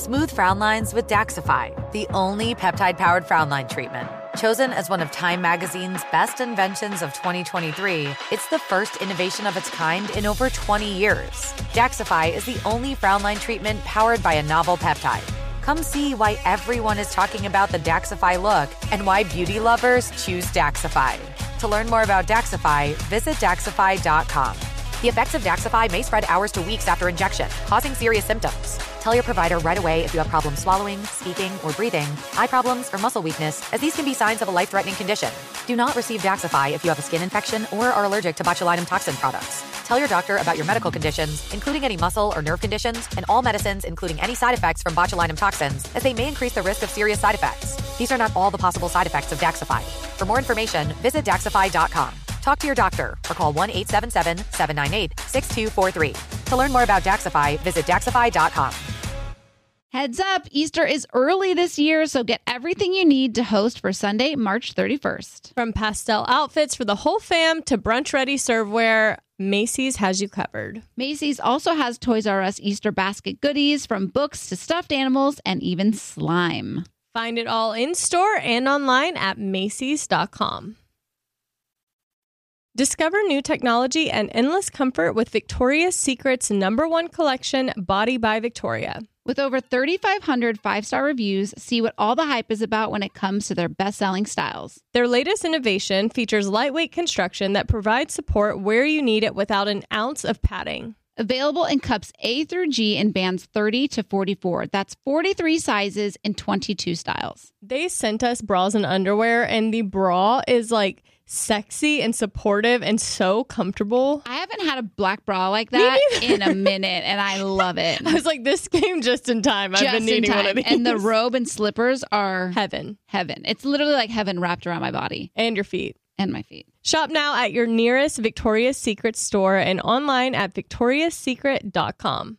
Smooth frown lines with Daxxify, the only peptide powered frown line treatment. Chosen as one of Time Magazine's best inventions of 2023, it's the first innovation of its kind in over 20 years. Daxxify is the only frown line treatment powered by a novel peptide. Come see why everyone is talking about the Daxxify look and why beauty lovers choose Daxxify. To learn more about Daxxify, visit Daxxify.com. The effects of Daxxify may spread hours to weeks after injection, causing serious symptoms. Tell your provider right away if you have problems swallowing, speaking, or breathing, eye problems, or muscle weakness, as these can be signs of a life threatening condition. Do not receive Daxxify if you have a skin infection or are allergic to botulinum toxin products. Tell your doctor about your medical conditions, including any muscle or nerve conditions, and all medicines, including any side effects from botulinum toxins, as they may increase the risk of serious side effects. These are not all the possible side effects of Daxxify. For more information, visit Daxxify.com. Talk to your doctor or call 1 877 798 6243. To learn more about Daxxify, visit Daxxify.com. Heads up, Easter is early this year, so get everything you need to host for Sunday, March 31st. From pastel outfits for the whole fam to brunch ready serveware, Macy's has you covered. Macy's also has Toys R Us Easter basket goodies from books to stuffed animals and even slime. Find it all in store and online at Macy's.com. Discover new technology and endless comfort with Victoria's Secret's number one collection, Body by Victoria. With over 3,500 five star reviews, see what all the hype is about when it comes to their best selling styles. Their latest innovation features lightweight construction that provides support where you need it without an ounce of padding. Available in cups A through G in bands 30 to 44. That's 43 sizes in 22 styles. They sent us bras and underwear, and the bra is like sexy and supportive and so comfortable. I haven't had a black bra like that in a minute, and I love it. I was like, this came just in time. I've been needing one of these. And the robe and slippers are heaven heaven. It's literally like heaven wrapped around my body and your feet. and my feet. Shop now at your nearest Victoria's Secret store and online at victoriassecret.com.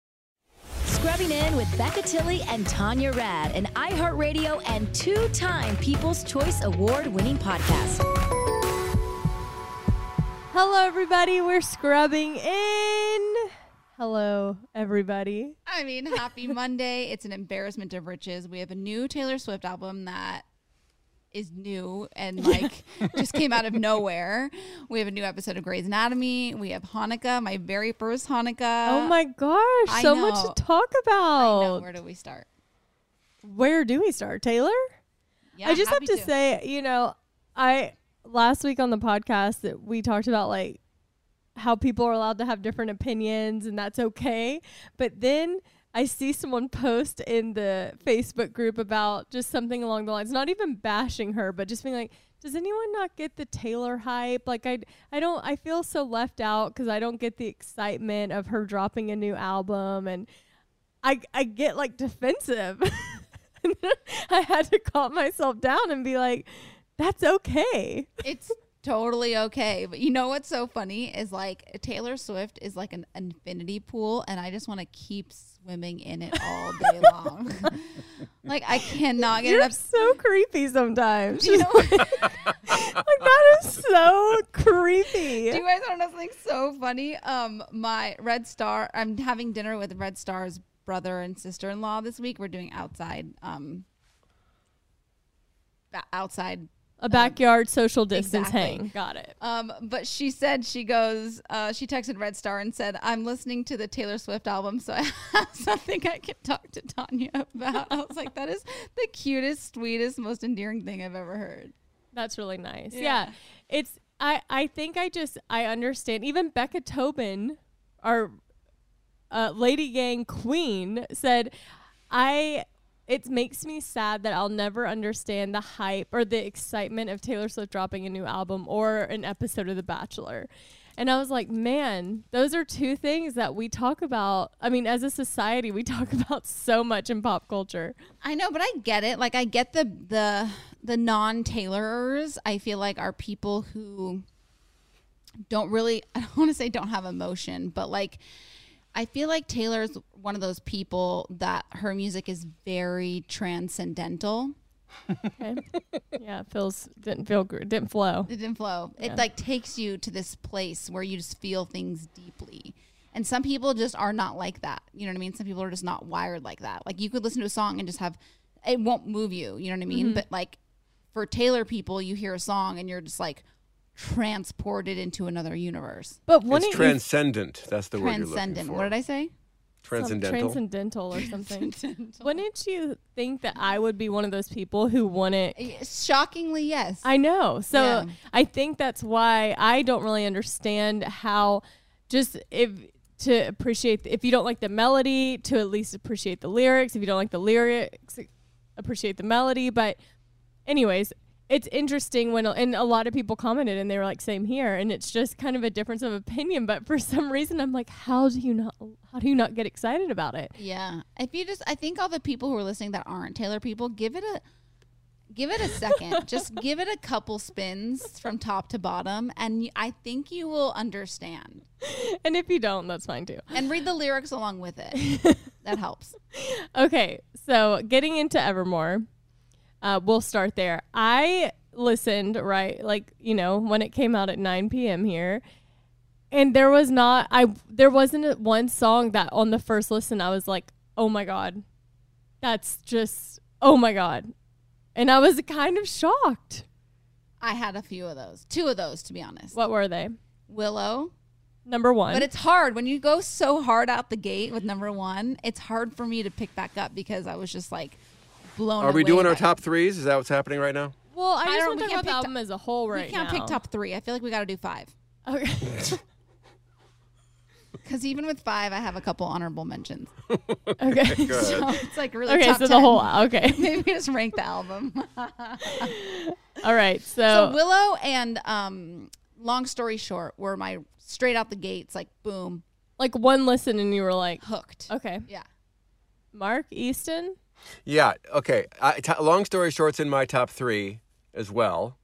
Scrubbing in with Becca Tilley and Tanya Rad, an iHeartRadio and two time People's Choice Award winning podcast. Hello, everybody. We're scrubbing in. Hello, everybody. I mean, happy Monday. It's an embarrassment of riches. We have a new Taylor Swift album that is new and like just came out of nowhere. We have a new episode of Grey's Anatomy. We have Hanukkah, my very first Hanukkah. oh my gosh, I so know. much to talk I know. about. Where do we start? Where do we start, Taylor? Yeah, I just have happy to, say, you know, I last week on the podcast that we talked about like how people are allowed to have different opinions and that's okay. But then I see someone post in the Facebook group about just something along the lines, not even bashing her, but just being like, does anyone not get the Taylor hype? Like I I don't I feel so left out cuz I don't get the excitement of her dropping a new album and I I get like defensive. I had to calm myself down and be like, that's okay. It's totally okay. But you know what's so funny is like Taylor Swift is like an infinity pool, and I just want to keep swimming in it all day long. like I cannot get You're enough. so creepy sometimes. You know, like that is so creepy. Do you guys want to know something so funny? Um, my Red Star. I'm having dinner with Red Star's brother and sister-in-law this week. We're doing outside, um, outside. A backyard social distance exactly. hang. Got it. Um, but she said she goes. Uh, she texted Red Star and said, "I'm listening to the Taylor Swift album, so I have something I can talk to Tanya about." I was like, "That is the cutest, sweetest, most endearing thing I've ever heard." That's really nice. Yeah. Yeah. It's I I think I just I understand even Becca Tobin our uh, Lady Gang queen said I it makes me sad that I'll never understand the hype or the excitement of Taylor Swift dropping a new album or an episode of The Bachelor. And I was like, man, those are two things that we talk about. I mean, as a society, we talk about so much in pop culture. I know, but I get it. Like I get the the the non-tailorers. I feel like are people who don't really I don't want to say don't have emotion, but like I feel like Taylor's one of those people that her music is very transcendental. Okay. yeah, it feels didn't feel good. Didn't flow. It didn't flow. Yeah. It like takes you to this place where you just feel things deeply. And some people just are not like that. You know what I mean? Some people are just not wired like that. Like you could listen to a song and just have it won't move you, you know what I mean? Mm-hmm. But like for Taylor people, you hear a song and you're just like transported into another universe. But wouldn't It's you transcendent. That's the word Transcendent. What did I say? some Transcendental. transcendental or something? Wouldn't you think that I would be one of those people who wouldn't Shockingly, yes. I know. So Yeah. I think that's why I don't really understand how just if to appreciate if you don't like the melody to at least appreciate the lyrics. If you don't like the lyrics, appreciate the melody. But anyways, it's interesting when and a lot of people commented and they were like same here and it's just kind of a difference of opinion but for some reason I'm like how do you not how do you not get excited about it Yeah. If you just I think all the people who are listening that aren't Taylor people, give it a give it a second. just give it a couple spins from top to bottom and y- I think you will understand. and if you don't that's fine too And read the lyrics along with it. that helps. Okay, so getting into Evermore, uh, we'll start there. I listened right, like you know, when it came out at 9 p.m. here, and there was not I there wasn't one song that on the first listen I was like, oh my god, that's just oh my god, and I was kind of shocked. I had a few of those. Two of those to be honest. What were they? Willow. Number one. But it's hard when you go so hard out the gate with number 1. It's hard for me to pick back up because I was just like blown Are we away doing our top threes? Is that what's happening right now? well, I I just don't- want we to talk can't about the pick album as a whole right we can't now. pick top 3. I feel like we got to do 5. Okay. Cuz even with 5 I have a couple honorable mentions. okay. So it's like really Okay, top so 10. the whole okay. Maybe just rank the album. All right, so so, Willow and um, Long Story Short were my straight out the gates, like boom, like one listen and you were like, hooked. okay, Yeah. Mark Easton. Yeah. Okay. I, t- long story short, it's in my top three as well.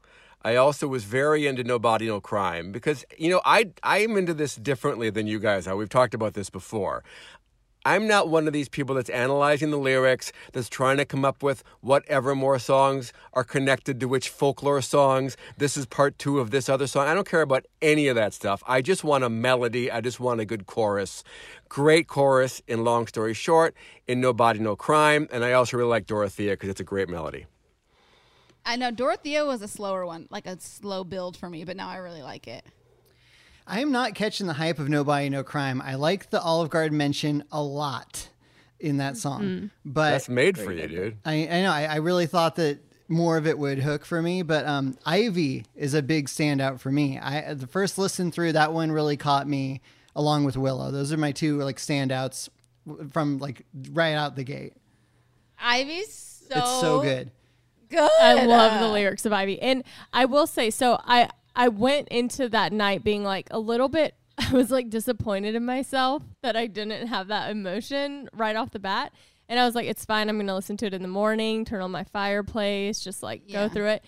I also was very into No Body No Crime because you know I I'm into this differently than you guys are. We've talked about this before. I'm not one of these people that's analyzing the lyrics, that's trying to come up with whatever more songs are connected to which folklore songs. This is part two of this other song. I don't care about any of that stuff. I just want a melody. I just want a good chorus. Great chorus in Long Story Short, in No Body No Crime. And I also really like Dorothea because it's a great melody. I know Dorothea was a slower one, like a slow build for me, but now I really like it. I am not catching the hype of Nobody No Crime. I like the Olive Garden mention a lot in that song, but That's made for you, dude. I, I know I, I really thought that more of it would hook for me, but um, Ivy is a big standout for me. I the first listen through that one really caught me, along with Willow. Those are my two like standouts from like right out the gate. Ivy's so it's so good. Good. I love the lyrics of Ivy, and I will say, so I I went into that night being like a little bit. I was like disappointed in myself that I didn't have that emotion right off the bat. And I was like, it's fine. I'm going to listen to it in the morning, turn on my fireplace, just like Yeah. go through it.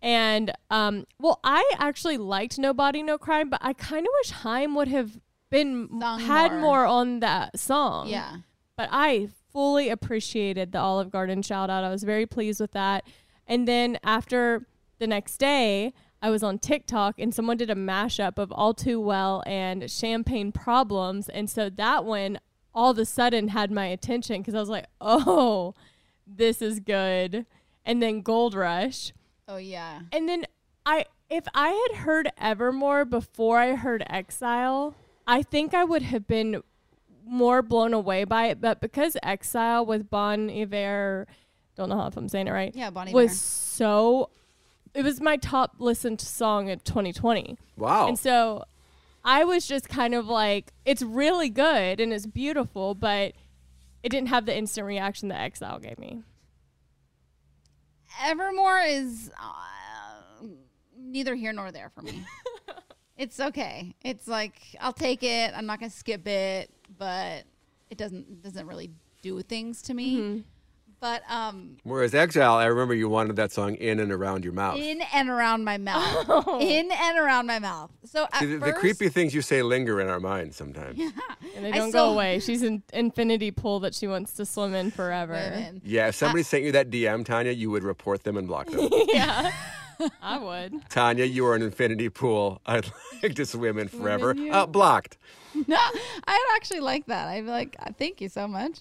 And um, well, I actually liked No Body No Crime, but I kind of wish Haim would have been had more. more on that song. Yeah. But I fully appreciated the Olive Garden shout out. I was very pleased with that. And then after the next day, I was on TikTok and someone did a mashup of All Too Well and Champagne Problems. And so that one all of a sudden had my attention because I was like, oh, this is good. And then Gold Rush. Oh yeah. And then I if I had heard Evermore before I heard Exile, I think I would have been more blown away by it. But because Exile with Bon Iver, don't know if I'm saying it right, Yeah, Bon Iver. was so. It was my top listened song of 2020. Wow. And so I was just kind of like, it's really good and it's beautiful, but it didn't have the instant reaction that Exile gave me. Evermore is uh, neither here nor there for me. It's okay. It's like I'll take it. I'm not gonna skip it, but it doesn't doesn't really do things to me. Mm-hmm. But um, Whereas Exile, I remember you wanted that song in and around your mouth. in and around my mouth, in and around my mouth. So at See, the, the creepy things you say linger in our minds sometimes. Yeah, And they don't still- go away. She's an infinity pool that she wants to swim in forever. Yeah, if somebody sent you that DM, Tanya, you would report them and block them. yeah. I would. Tanya, you are an infinity pool. I'd like to swim in forever. in. Uh, blocked. No, I actually like that. I'm like, uh, thank you so much.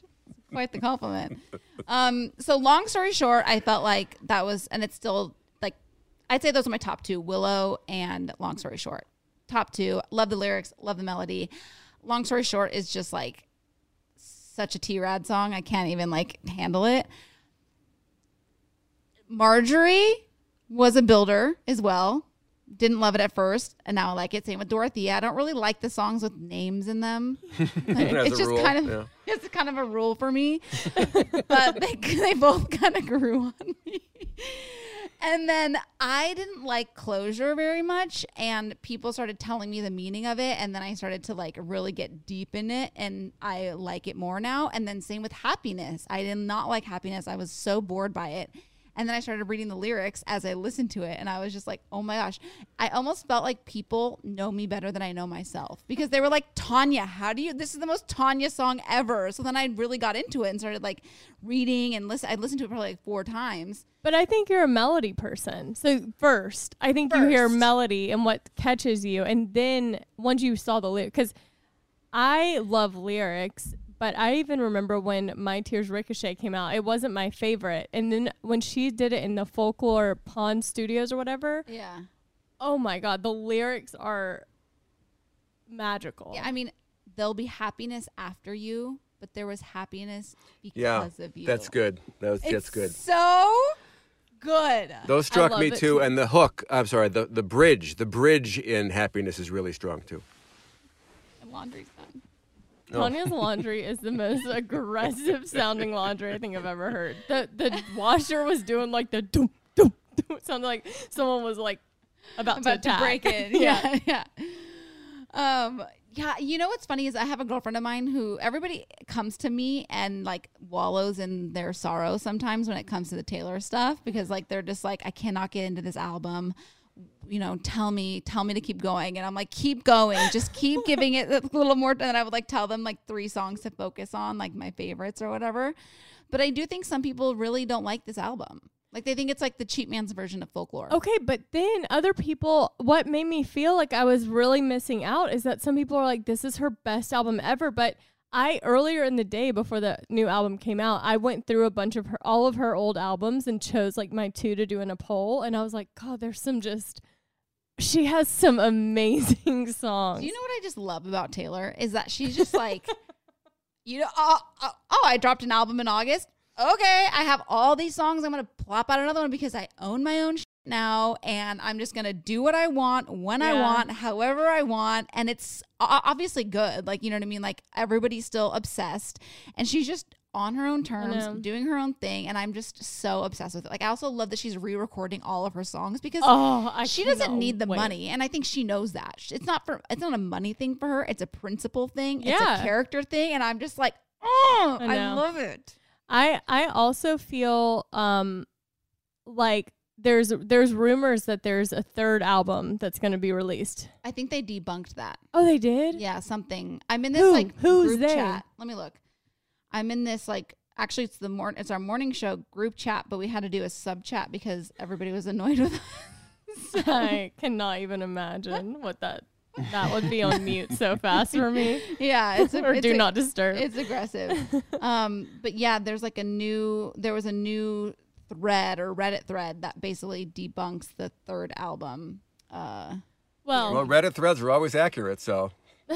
Quite the compliment. um, so long story short, I felt like that was, and it's still like, I'd say those are my top two: Willow and Long Story Short. Top two. Love the lyrics, love the melody. Long story short is just like such a T-Rad song. I can't even like handle it. Marjorie was a builder as well. Didn't love it at first, and now I like it. Same with Dorothea. I don't really like the songs with names in them. It's just rule, kind of yeah. it's kind of a rule for me. but they they both kind of grew on me. And then I didn't like closure very much, and people started telling me the meaning of it, and then I started to like really get deep in it, and I like it more now. And then same with happiness. I did not like happiness. I was so bored by it. And then I started reading the lyrics as I listened to it, and I was just like, oh my gosh. I almost felt like people know me better than I know myself because they were like, Tanya, how do you? This is the most Tanya song ever. So then I really got into it and started like reading and listen. I listened to it probably like four times. But I think you're a melody person. So first, I think you hear melody and what catches you, and then once you saw the lyric, because I love lyrics. But I even remember when My Tears Ricochet came out, it wasn't my favorite. And then when she did it in the Folklore Pond Studios or whatever, Yeah. oh my God, the lyrics are magical. Yeah. I mean, there'll be happiness after you, but there was happiness because Yeah, of you. that's good. That was, that's good. So good. Those struck me too, too. and the hook. I'm sorry, the the bridge, the bridge in happiness is really strong too. And laundry's done. Tanya's laundry is the most aggressive sounding laundry I think I've ever heard. The the washer was doing like the doom doom doom. It sounded like someone was like about, about to, to attack. break it. Yeah, yeah. Um, yeah, you know what's funny is I have a girlfriend of mine who everybody comes to me and like wallows in their sorrow sometimes when it comes to the Taylor stuff because like they're just like I cannot get into this album. You know, tell me, tell me to keep going, and I'm like, keep going, just keep giving it a little more. And I would like tell them like three songs to focus on, like my favorites or whatever. But I do think some people really don't like this album. Like they think it's like the cheap man's version of folklore. Okay, but then other people, what made me feel like I was really missing out is that some people are like, this is her best album ever. But I, earlier in the day before the new album came out, I went through a bunch of her, all of her old albums and chose like my two to do in a poll. And I was like, God, there's some just, she has some amazing songs. Do you know what I just love about Taylor is that she's just like, you know, oh, oh, oh, I dropped an album in August. Okay, I have all these songs. I'm gonna plop out another one because I own my own now, and I'm just gonna do what I want when I want, however I want, and it's obviously good. Like you know what I mean? Like everybody's still obsessed, and she's just on her own terms, doing her own thing, and I'm just so obsessed with it. Like I also love that she's re-recording all of her songs because Oh, I she doesn't need the wait. money and i think she knows that it's not for it's not a money thing for her it's a principle thing it's a character thing and i'm just like oh I i, love it I I also feel um like there's there's rumors that there's a third album that's going to be released. i think they debunked that Oh, they did? yeah something i'm in this Who? like Who's group they? chat let me look i'm in this like actually it's the morning it's our morning show group chat but we had to do a sub chat because everybody was annoyed with us I cannot even imagine what that that would be on mute so fast for me. yeah it's a, or it's do a- not disturb. It's aggressive. um, but yeah, there's like a new there was a new thread or Reddit thread that basically debunks the third album. Uh, well, Well, Reddit threads are always accurate, so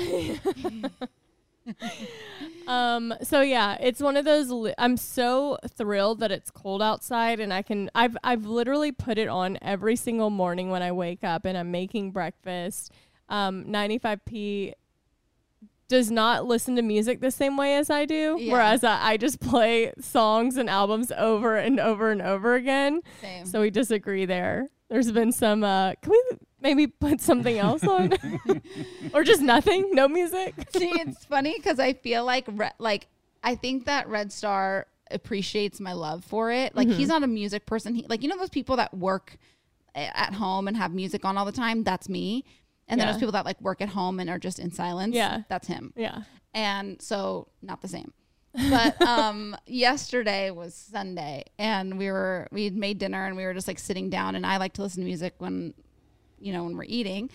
um so yeah, it's one of those li- I'm so thrilled that it's cold outside and I can I've I've literally put it on every single morning when I wake up and I'm making breakfast. Um 95p does not listen to music the same way as I do, Yeah. whereas I, I just play songs and albums over and over and over again. same. So we disagree there. There's been some. Uh, can we maybe put something else on, or just nothing, no music. See, it's funny because I feel like Re- like I think that Red Star appreciates my love for it. Like he's not a music person. He like you know those people that work at home and have music on all the time. That's me. And then there's people that like work at home and are just in silence. Yeah. that's him. Yeah. and so not the same. But um yesterday was Sunday and we were we had made dinner and we were just like sitting down and I like to listen to music when you know when we're eating.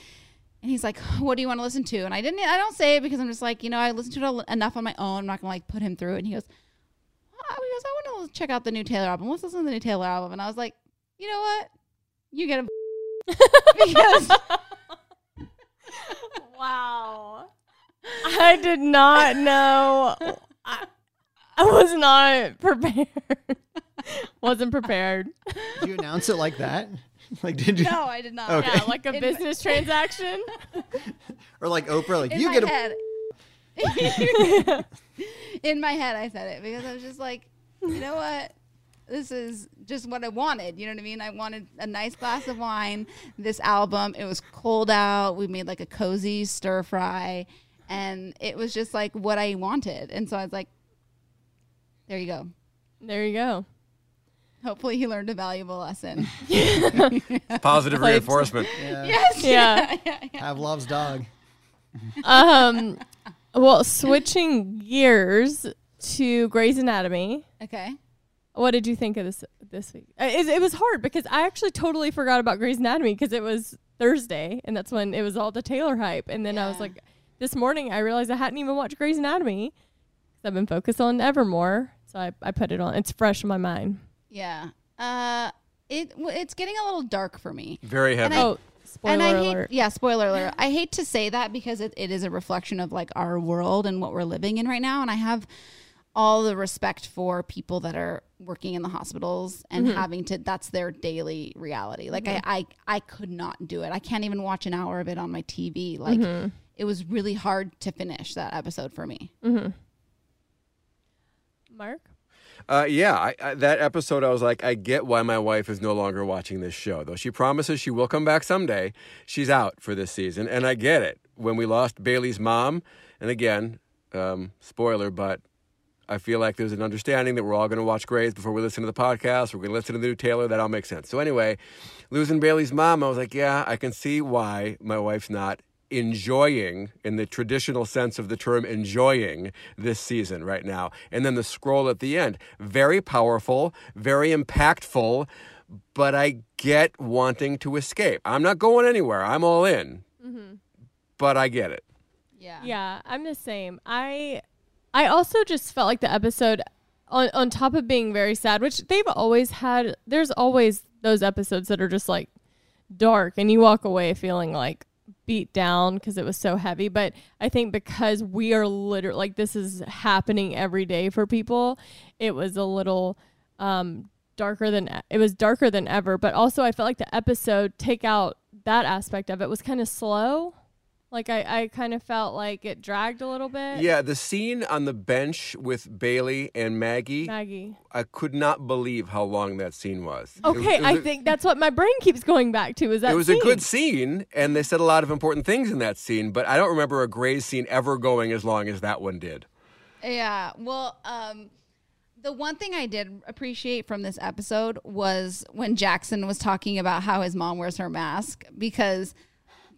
And he's like, "What do you want to listen to?" And I didn't I don't say it because I'm just like, you know, I listen to it enough on my own. I'm not going to like put him through it. And he goes, oh, he goes, "I want to check out the new Taylor album. Let's listen to the new Taylor album." And I was like, "You know what? You get him because Wow. I did not know. I, I was not prepared. Wasn't prepared. Did you announce it like that? Like did you no, I did not. Okay. Yeah, like a In- business transaction. or like Oprah like in you my get a head. in my head, I said it because I was just like, you know what? This is just what I wanted. You know what I mean? I wanted a nice glass of wine. This album, it was cold out. We made like a cozy stir fry, and it was just like what I wanted. And so I was like, there you go. There you go. Hopefully, he learned a valuable lesson. Positive reinforcement. yeah, yes. Yeah. Have love's dog. Um. Well, switching gears to Grey's Anatomy. Okay. What did you think of this this week? Uh, It, it was hard because I actually totally forgot about Grey's Anatomy because it was Thursday and that's when it was all the Taylor hype. And then I was like, this morning I realized I hadn't even watched Grey's Anatomy. 'cause I've been focused on Evermore, so I, I put it on. It's fresh in my mind. Yeah. Uh, it w- it's getting a little dark for me. Very heavy. I- oh, spoiler and I alert! hate, yeah, spoiler alert. I hate to say that because it, it is a reflection of like our world and what we're living in right now. And I have all the respect for people that are working in the hospitals and having to, that's their daily reality. Like I, I, I could not do it. I can't even watch an hour of it on my TV. Like it was really hard to finish that episode for me. Mark. Uh, yeah, I, I, that episode, I was like, I get why my wife is no longer watching this show. Though she promises she will come back someday, she's out for this season, and I get it. When we lost Bailey's mom, and again, um, spoiler, but I feel like there's an understanding that we're all going to watch Grey's before we listen to the podcast. We're going to listen to the new Taylor. That all makes sense. So anyway, losing Bailey's mom, I was like, yeah, I can see why my wife's not enjoying in the traditional sense of the term enjoying this season right now and then the scroll at the end very powerful very impactful but i get wanting to escape i'm not going anywhere i'm all in mm-hmm. but i get it Yeah. Yeah, I'm the same. I I also just felt like the episode on on top of being very sad, which they've always had there's always those episodes that are just like dark and you walk away feeling like beat down because it was so heavy, but I think because we are literally like this is happening every day for people, it was a little um darker than it was darker than ever, but also I felt like the episode take out that aspect of it was kind of slow. Like I, I kind of felt like it dragged a little bit. yeah the scene on the bench with bailey and maggie Maggie. i could not believe how long that scene was It was- Okay, it was I a- think that's what my brain keeps going back to. Is that it was scene. a good scene, and they said a lot of important things in that scene. But I don't remember a Grey's scene ever going as long as that one did. Yeah. Well, um, the one thing I did appreciate from this episode was when Jackson was talking about how his mom wears her mask because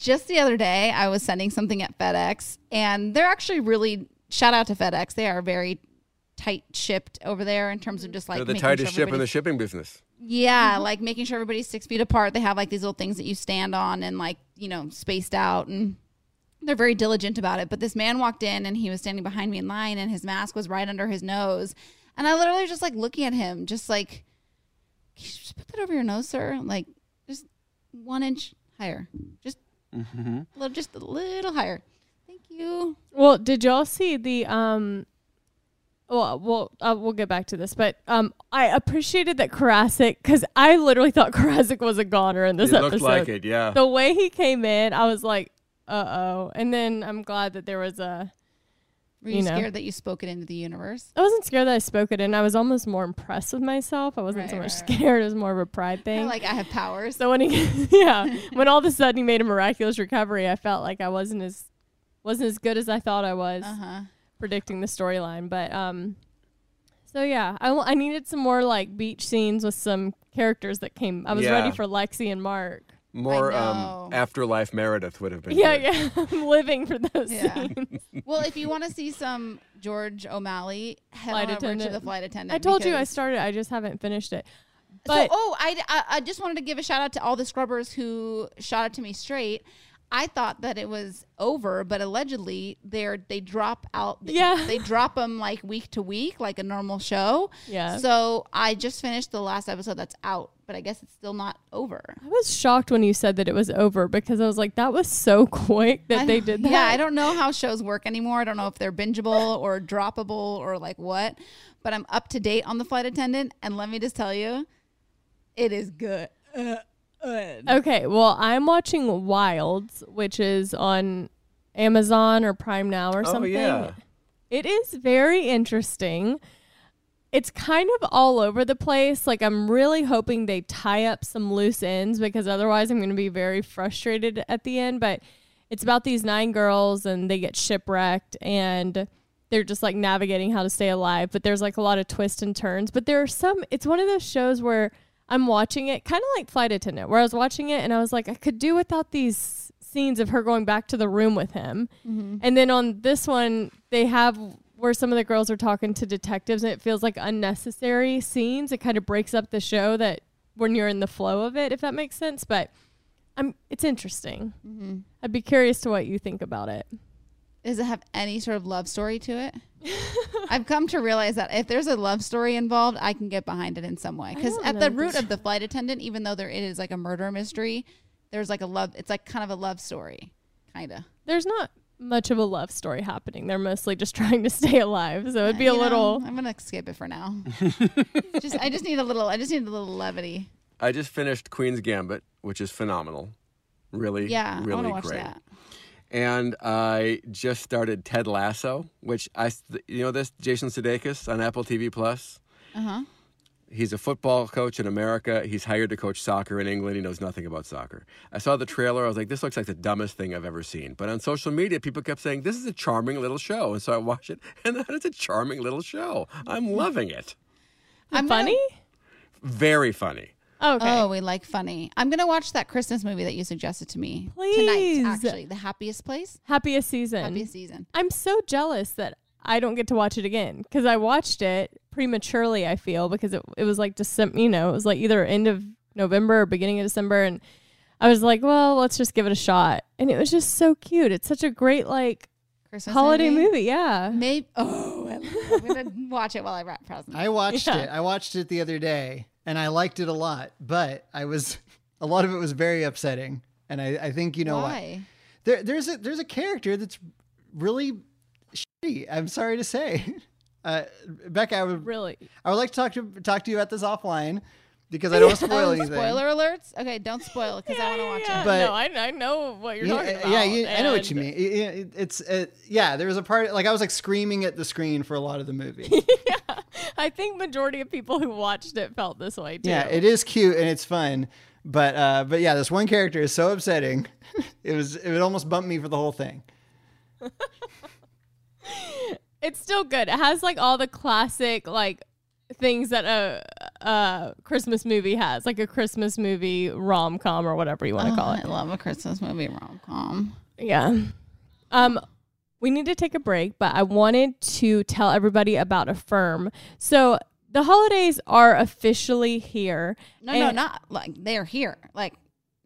just the other day I was sending something at FedEx and they're actually really shout out to FedEx. They are very tight shipped over there in terms of just like They're the making tightest sure ship in the shipping business. yeah, mm-hmm. like making sure everybody's six feet apart. They have like these little things that you stand on and like, you know, spaced out and they're very diligent about it. But this man walked in and he was standing behind me in line and his mask was right under his nose. And I literally was just like looking at him, just like, Can you just put that over your nose, sir? Like, just one inch higher. Just a little, just a little higher. Thank you. Well, did y'all see the um? Well, we'll uh, we'll get back to this, but um, I appreciated that Koracick because I literally thought Koracick was a goner in this it episode. looked like it, yeah. The way he came in, I was like, uh oh. And then I'm glad that there was a Were you, you know. scared that you spoke it into the universe? I wasn't scared that I spoke it in. I was almost more impressed with myself. I wasn't so much right, right. scared. It was more of a pride thing. Like I have powers. so when he, yeah, when all of a sudden he made a miraculous recovery, I felt like I wasn't as wasn't as good as I thought I was Uh huh. predicting the storyline. But um, so yeah, I, w- I needed some more like beach scenes with some characters that came. I was Yeah. ready for Lexi and Mark. More um, afterlife Meredith would have been. Yeah, good. yeah, I'm living for those Yeah. scenes. Well, if you want to see some George O'Malley, head Flight on over to the flight attendant. I told you I started. I just haven't finished it. So, But oh, I, I, I just wanted to give a shout out to all the scrubbers who shot it to me straight. I thought that it was over, but allegedly they're they drop out. Yeah. they drop them like week to week, like a normal show. Yeah. So I just finished the last episode that's out, but I guess it's still not over. I was shocked when you said that it was over because I was like, that was so quick that they did that. Yeah, I don't know how shows work anymore. I don't know if they're bingeable or droppable or like what, but I'm up to date on the flight attendant, and let me just tell you, it is good. Uh, good. Okay, well, I'm watching Wilds, which is on Amazon or Prime Now or Oh, something. yeah. It is very interesting. It's kind of all over the place. Like, I'm really hoping they tie up some loose ends because otherwise, I'm going to be very frustrated at the end. But it's about these nine girls and they get shipwrecked and they're just like navigating how to stay alive. But there's like a lot of twists and turns. But there are some, it's one of those shows where I'm watching it kind of like Flight Attendant, where I was watching it and I was like, I could do without these scenes of her going back to the room with him. Mm-hmm. And then on this one, they have where some of the girls are talking to detectives and it feels like unnecessary scenes. It kind of breaks up the show that when you're in the flow of it, if that makes sense. But I'm it's interesting. Mm-hmm. I'd be curious to what you think about it. Does it have any sort of love story to it? I've come to realize that if there's a love story involved, I can get behind it in some way. Because at the root of the flight attendant, even though there it is like a murder mystery, there's like a love. It's like kind of a love story, kind of. There's not much of a love story happening. They're mostly just trying to stay alive. So it'd be a little I'm gonna skip it for now. just I just need a little. I just need a little levity. I just finished Queen's Gambit, which is phenomenal. Really, Yeah, I want really to watch great. that. And I just started Ted Lasso, which I, you know, this Jason Sudeikis on Apple TV Plus. Uh huh. He's a football coach in America. He's hired to coach soccer in England. He knows nothing about soccer. I saw the trailer. I was like, this looks like the dumbest thing I've ever seen. But on social media, people kept saying, this is a charming little show. And so I watched it, and that is a charming little show. I'm loving it. I'm funny. Very funny. Oh, okay. Oh, we like funny. I'm gonna watch that Christmas movie that you suggested to me Please. tonight. Actually, the happiest place, Happiest season. happiest season. I'm so jealous that I don't get to watch it again because I watched it prematurely. I feel because it it was like December, you know, it was like either end of November or beginning of December, and I was like, well, let's just give it a shot, and it was just so cute. It's such a great like Christmas holiday movie. Yeah, Maybe. Oh, I love- I'm gonna watch it while I wrap presents. I watched Yeah. it. I watched it the other day, and I liked it a lot. But I was a lot of it was very upsetting, and I, I think you know why. Why? There, there's a there's a character that's really shitty. I'm sorry to say, uh, Becca. I would really. I would like to talk to talk to you about this offline because I don't want to spoil Oh, anything. spoiler alerts. Okay, don't spoil it because I want to watch it. But- no, I, I know what you're yeah, talking about. yeah, you, I know what you mean. It- it- it's uh, yeah. There was a part like I was like screaming at the screen for a lot of the movie. yeah, I think majority of people who watched it felt this way too. yeah, it is cute and it's fun, but uh, but yeah, this one character is so upsetting. it was it would almost bump me for the whole thing. It's still good. It has like all the classic like things that a a Christmas movie has, like a Christmas movie rom com or whatever you want to Oh, call it. I love a Christmas movie rom com. Yeah. Um, we need to take a break, but I wanted to tell everybody about Affirm. So the holidays are officially here. No, no, not like they're here. Like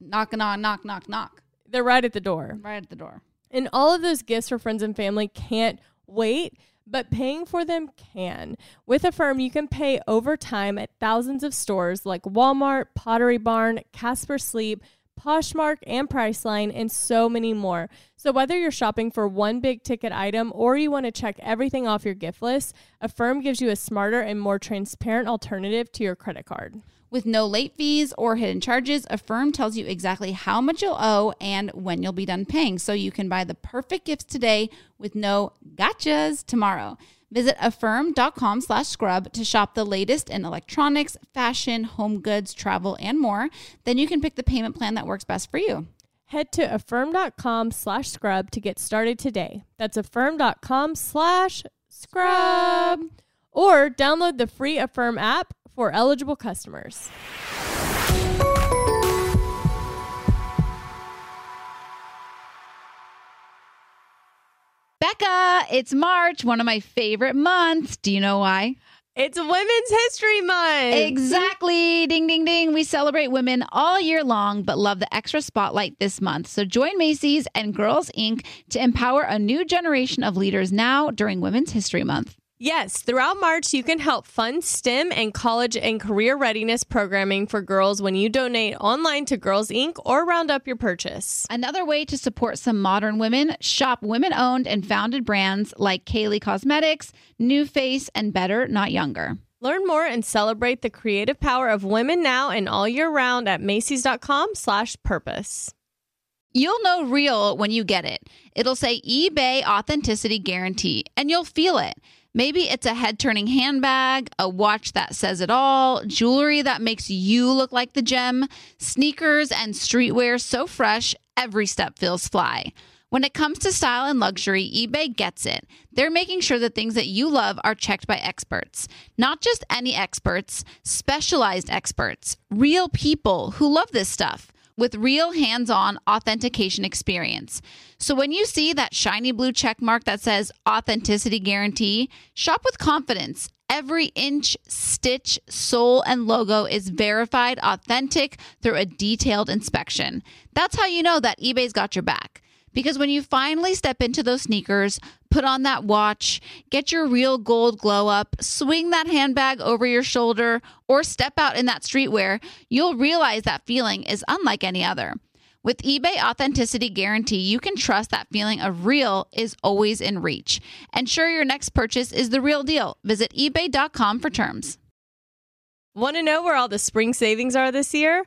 knocking on, knock, knock, knock, They're right at the door. right at the door. And all of those gifts for friends and family can't wait, but paying for them can. With Affirm, you can pay over time at thousands of stores like Walmart, Pottery Barn, Casper Sleep, Poshmark, and Priceline, and so many more. So whether you're shopping for one big ticket item or you want to check everything off your gift list, Affirm gives you a smarter and more transparent alternative to your credit card. With no late fees or hidden charges, Affirm tells you exactly how much you'll owe and when you'll be done paying, so you can buy the perfect gifts today with no gotchas tomorrow. Visit affirm.com slash scrub to shop the latest in electronics, fashion, home goods, travel, and more. Then you can pick the payment plan that works best for you. Head to affirm.com slash scrub to get started today. That's affirm.com slash scrub. Or download the free Affirm app for eligible customers. Becca, it's March, one of my favorite months. Do you know why? It's Women's History Month. Exactly. Ding, ding, ding. We celebrate women all year long, but love the extra spotlight this month. So join Macy's and Girls Inc. to empower a new generation of leaders now during Women's History Month. Yes, throughout March, you can help fund STEM and college and career readiness programming for girls when you donate online to Girls Inc. or round up your purchase. Another way to support some modern women, shop women owned and founded brands like Kaylee Cosmetics, NuFACE, and Better Not Younger. Learn more and celebrate the creative power of women now and all year round at Macy's.com slash purpose. You'll know real when you get it. It'll say eBay Authenticity Guarantee, and you'll feel it. Maybe it's a head turning handbag, a watch that says it all, jewelry that makes you look like the gem, sneakers and streetwear so fresh, every step feels fly. When it comes to style and luxury, eBay gets it. They're making sure the things that you love are checked by experts. Not just any experts, specialized experts, real people who love this stuff with real hands on authentication experience. So when you see that shiny blue check mark that says authenticity guarantee, shop with confidence. Every inch, stitch, sole, and logo is verified authentic through a detailed inspection. That's how you know that eBay's got your back. Because when you finally step into those sneakers, put on that watch, get your real gold glow up, swing that handbag over your shoulder, or step out in that streetwear, you'll realize that feeling is unlike any other. With eBay Authenticity Guarantee, you can trust that feeling of real is always in reach. Ensure your next purchase is the real deal. Visit eBay.com for terms. Want to know where all the spring savings are this year?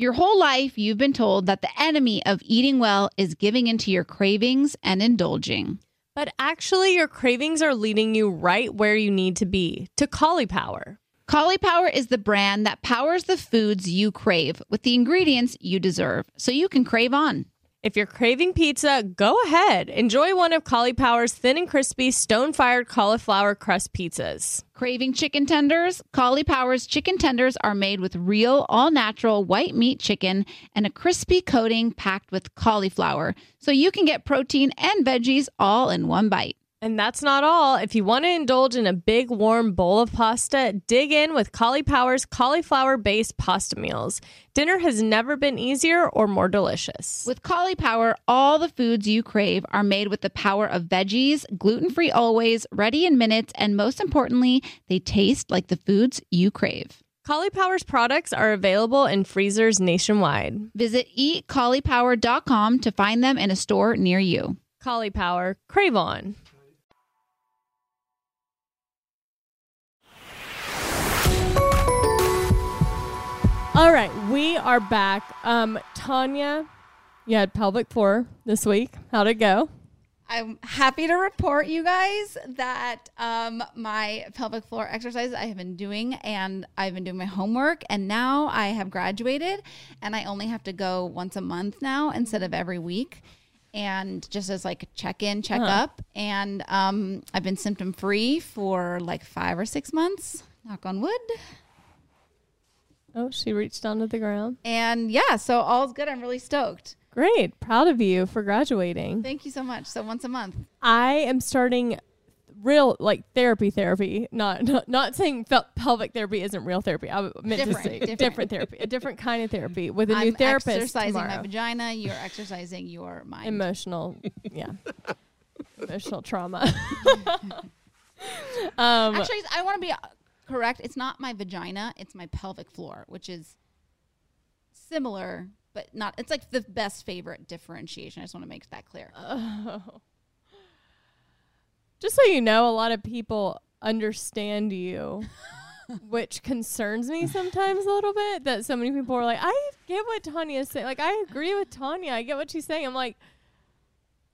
Your whole life, you've been told that the enemy of eating well is giving into your cravings and indulging. But actually, your cravings are leading you right where you need to be to Caulipower. Caulipower is the brand that powers the foods you crave with the ingredients you deserve so you can crave on. If you're craving pizza, go ahead. Enjoy one of Collie Caulipower's thin and crispy stone fired cauliflower crust pizzas. Craving chicken tenders? Collie Caulipower's chicken tenders are made with real, all natural white meat chicken and a crispy coating packed with cauliflower, so you can get protein and veggies all in one bite. And that's not all. If you want to indulge in a big warm bowl of pasta, dig in with Collie Caulipower's cauliflower based pasta meals. Dinner has never been easier or more delicious. With Collie Caulipower, all the foods you crave are made with the power of veggies, gluten free always, ready in minutes, and most importantly, they taste like the foods you crave. Collie Caulipower's products are available in freezers nationwide. Visit eatcaulipower.com to find them in a store near you. Caulipower, crave on. All right, we are back. Um, Tanya, you had pelvic floor this week. How'd it go? I'm happy to report you guys that um, my pelvic floor exercises I have been doing and I've been doing my homework and now I have graduated and I only have to go once a month now instead of every week and just as like a check in, check up. And um, I've been symptom free for like five or six months. Knock on wood. Oh, she reached down to the ground. And yeah, so all's good. I'm really stoked. Great. Proud of you for graduating. Thank you so much. So once a month. I am starting real like therapy therapy not not, not saying pelvic therapy isn't real therapy i meant Different, to say different. different. therapy a different kind of therapy with a new therapist exercising tomorrow. my vagina. You're exercising your mind. emotional yeah emotional trauma um Actually, I want to be correct. It's not my vagina. It's my pelvic floor, which is similar, but not. It's like the best favorite differentiation. I just want to make that clear. just so you know a lot of people understand you which concerns me sometimes a little bit that so many people are like i get what tanya's saying like i agree with tanya i get what she's saying i'm like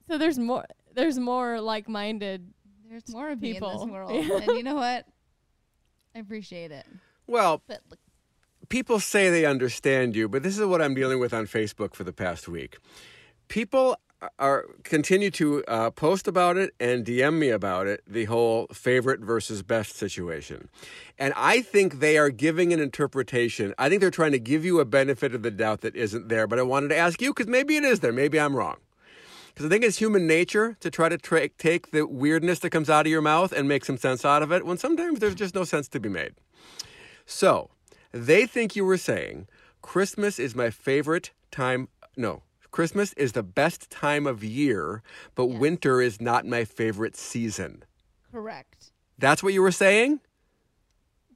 so there's more there's more like-minded There's more of me in this people. world, and you know what? I appreciate it. Well, But look, people say they understand you, but this is what I'm dealing with on Facebook for the past week. People are continue to uh, post about it and DM me about it, the whole favorite versus best situation. And I think they are giving an interpretation. I think they're trying to give you a benefit of the doubt that isn't there, but I wanted to ask you because maybe it is there. Maybe I'm wrong. Because I think it's human nature to try to tra- take the weirdness that comes out of your mouth and make some sense out of it when sometimes there's just no sense to be made. So, they think you were saying Christmas is my favorite time. No, Christmas is the best time of year, but winter is not my favorite season. correct. That's what you were saying?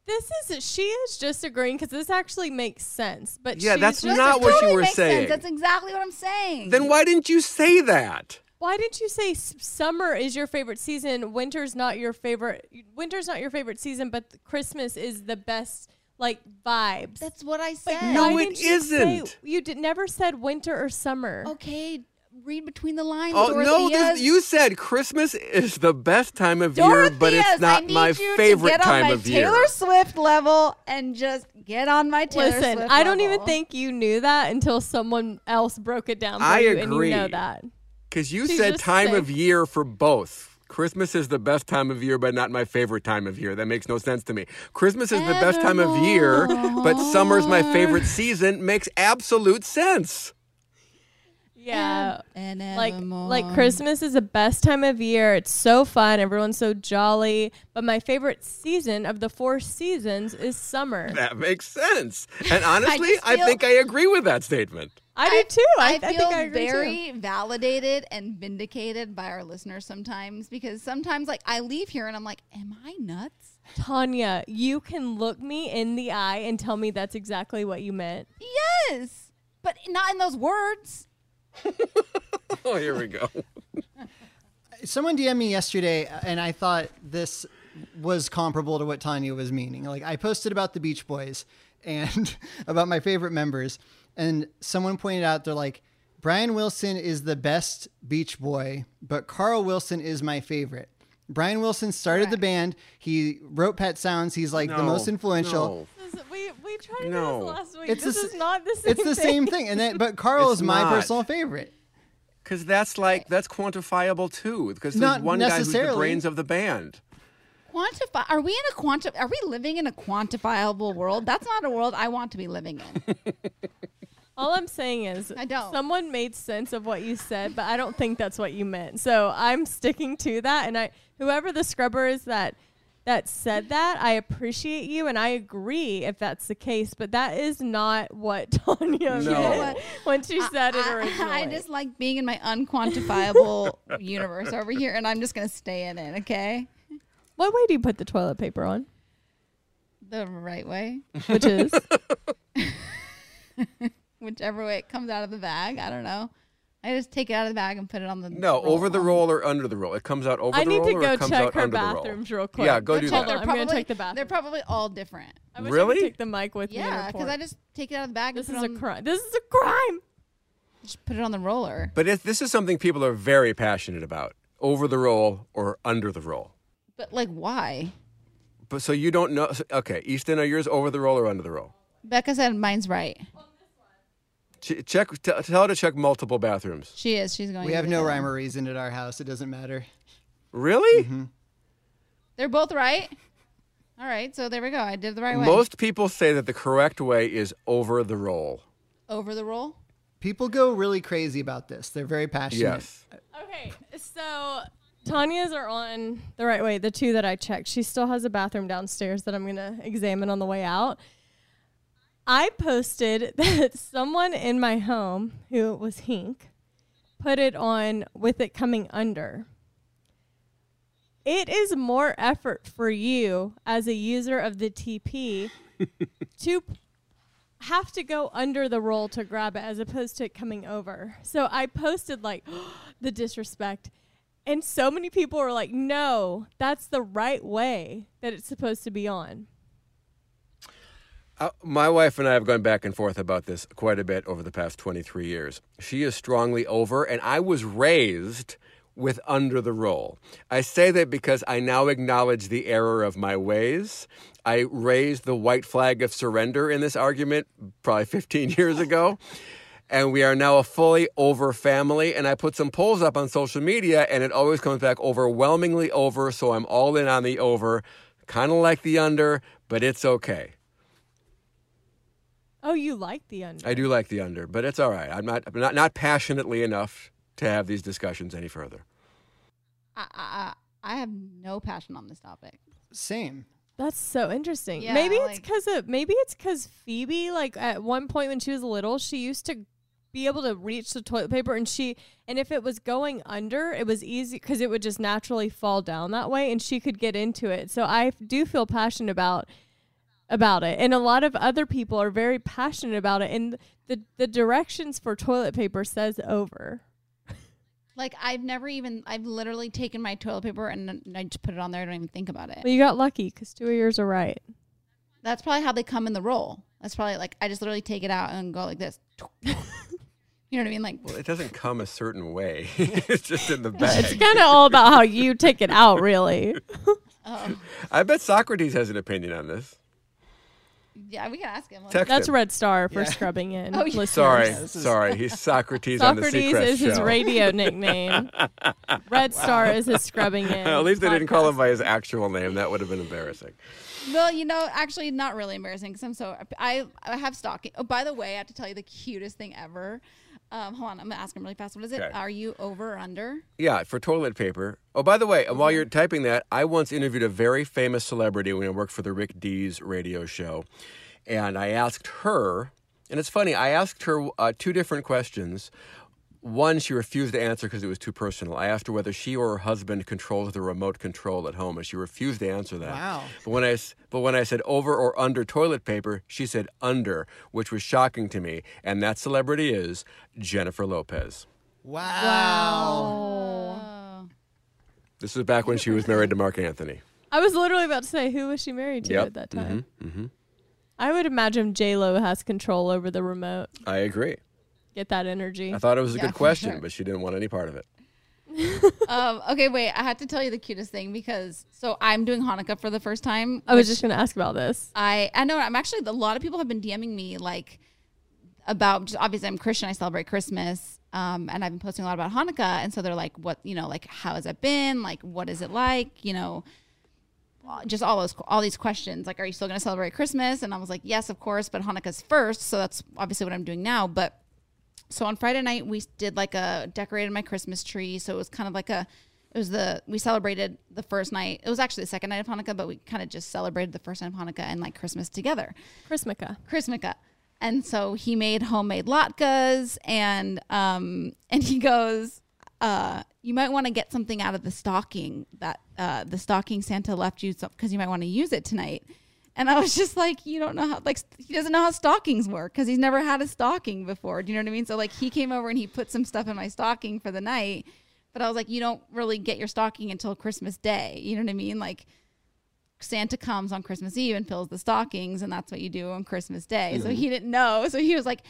This is she is just agreeing because this actually makes sense but Yeah, she's that's just not what you Totally were makes saying. Sense. That's exactly what I'm saying. Then why didn't you say that? Why didn't you say summer is your favorite season? Winter's not your favorite. Winter's not your favorite season, but Christmas is the best like vibes. That's what I But said. No, why it didn't you isn't. you did never said winter or summer. Okay, read between the lines. Oh no! This, you said Christmas is the best time of year, but it's not I need my you favorite to get time on my of year. Taylor Swift level and just get on my Taylor Listen, Swift I don't level. even think you knew that until someone else broke it down for I you, and you know that. Because you She's said just time of year for both. Christmas is the best time of year, but not my favorite time of year. That makes no sense to me. Christmas is the best time of year, but summer's my favorite season. Makes absolute sense. Yeah. And Like evermore. like Christmas is the best time of year. It's so fun. Everyone's so jolly. But my favorite season of the four seasons is summer. That makes sense. And honestly, just I, think I agree with that statement. I do too. I, I, I feel think I agree too. very validated and vindicated by our listeners sometimes because sometimes like I leave here and I'm like, am I nuts? Tanya, you can look me in the eye and tell me that's exactly what you meant. Yes, but not in those words. Oh, here we go. Someone DM'd me yesterday, uh, and I thought this was comparable to what Tanya was meaning. Like, I posted about the Beach Boys and about my favorite members, and someone pointed out they're like, Brian Wilson is the best Beach Boy, but Carl Wilson is my favorite. Brian Wilson started the band. He wrote Pet Sounds. He's like the most influential. no. This- we we tried to do No. this last week. It's this the is not the same. It's the same thing, and then but Carl It's is my not. personal favorite. Because that's like, that's quantifiable too. Because there's Not one guy who's the brains of the band. Quantify? Are we in a quanti? Are we living in a quantifiable world? That's not a world I want to be living in. All I'm saying is, I don't. Someone made sense of what you said, but I don't think that's what you meant. So I'm sticking to that. And I, whoever the scrubber is that that said that, I appreciate you, and I agree if that's the case. But that is not what Tanya No. meant when she said it originally. I, just like being in my unquantifiable universe over here, and I'm just gonna stay in it. Okay, what way do you put the toilet paper on? the right way, Which is whichever way it comes out of the bag. I don't know. I just take it out of the bag and put it on the No, over the roll or under the roll. It comes out over I the need roll to or go it comes check out her under the roll. bathrooms real quick. Yeah, go Go do that. them. I'm gonna check the bathroom. They're probably all different. I wish I Really? could take the mic with me. Yeah, because because I just take it out of the bag. this and is put a it on, crime. This is a crime. Just put it on the roller. But if this is something people are very passionate about. over the roll or under the roll. But like, why? But so you don't know. Okay, Easton, are yours over the roll or under the roll? Becca said mine's right. Ch- Check. T- tell her to check multiple bathrooms. She is. She's going. We have no rhyme or reason at our house. It doesn't matter. Really? Mm-hmm. They're both right. All right, so there we go. I did the right way. Most people say that the correct way is over the roll. over the roll. People go really crazy about this. They're very passionate. Yes. Okay, so Tanya's are on the right way. The two that I checked. She still has a bathroom downstairs that I'm gonna examine on the way out. I posted that someone in my home who was Hink put it on with it coming under. It is more effort for you as a user of the TP to have to go under the roll to grab it as opposed to it coming over. So I posted like the disrespect. And so many people were like, no, that's the right way that it's supposed to be on. Uh, my wife and I have gone back and forth about this quite a bit over the past 23 years. She is strongly over, and I was raised with under the roll. I say that because I now acknowledge the error of my ways. I raised the white flag of surrender in this argument probably 15 years ago. And we are now a fully over family. And I put some polls up on social media, and it always comes back overwhelmingly over. So I'm all in on the over, kind of like the under, but it's okay. Oh, you like the under. I do like the under, but it's all right. I'm not I'm not not passionately enough to have these discussions any further. I, I, I have no passion on this topic. Same. That's so interesting. Yeah, maybe it's like- because of maybe it's because Phoebe, like at one point when she was little, she used to be able to reach the toilet paper, and she and if it was going under, it was easy because it would just naturally fall down that way, and she could get into it. So I do feel passionate about about it, and a lot of other people are very passionate about it, and the the directions for toilet paper says over. Like I've never even I've literally taken my toilet paper and I just put it on there. I don't even think about it. But you got lucky because two of yours are right. That's probably how they come in the roll. That's probably like I just literally take it out and go like this. you know what I mean? Like Well, it doesn't come a certain way. it's just in the bag. It's kind of all about how you take it out, really. oh I bet Socrates has an opinion on this. Yeah, we can ask him. Text That's him. Red Star for Yeah. scrubbing in. Oh, yeah. Sorry, sorry. He's Socrates on the Socrates Seacrest is his radio nickname. Red Star is his scrubbing in. At least they didn't call him by his actual name. That would have been embarrassing. Well, you know, actually, not really embarrassing because I'm so I I have stalking. Oh, by the way, I have to tell you the cutest thing ever. Um, hold on, I'm gonna ask him really fast. What is it? Okay. Are you over or under? Yeah, for toilet paper. Oh, by the way, and while you're typing that, I once interviewed a very famous celebrity when I worked for the Rick Dees radio show. And I asked her, and it's funny, I asked her uh, two different questions. One, she refused to answer because it was too personal. I asked her whether she or her husband controls the remote control at home, and she refused to answer that. Wow. But when I, s- but when I said over or under toilet paper, she said under, which was shocking to me. And that celebrity is Jennifer Lopez. Wow. Oh. This was back when she was married to Marc Anthony. I was literally about to say, who was she married to Yep. at that time? Mm-hmm. I would imagine J Lo has control over the remote. I agree. Get that energy. I thought it was a Yeah, good question, sure. but she didn't want any part of it. um, okay, wait. I had to tell you the cutest thing because so I'm doing Hanukkah for the first time. I was just going to ask about this. I I know I'm actually a lot of people have been DMing me like about just obviously I'm Christian. I celebrate Christmas. Um, and I've been posting a lot about Hanukkah, and so they're like, "What you know? Like, how has it been? Like, what is it like? You know, just all those all these questions. Like, are you still going to celebrate Christmas?" And I was like, "Yes, of course, but Hanukkah's first, so that's obviously what I'm doing now." But so on Friday night we did like a decorated my Christmas tree, so it was kind of like a it was the we celebrated the first night. It was actually the second night of Hanukkah, but we kind of just celebrated the first night of Hanukkah and like Christmas together. Chrismukkah. Chrismukkah. And so he made homemade latkes and um and he goes, uh, you might want to get something out of the stocking that uh the stocking Santa left you because you might want to use it tonight. And I was just like, you don't know how like he doesn't know how stockings work because he's never had a stocking before. Do you know what I mean? So like he came over and he put some stuff in my stocking for the night. But I was like, you don't really get your stocking until Christmas Day. You know what I mean? Like Santa comes on Christmas Eve and fills the stockings, and that's what you do on Christmas Day. So he didn't know. So he was like,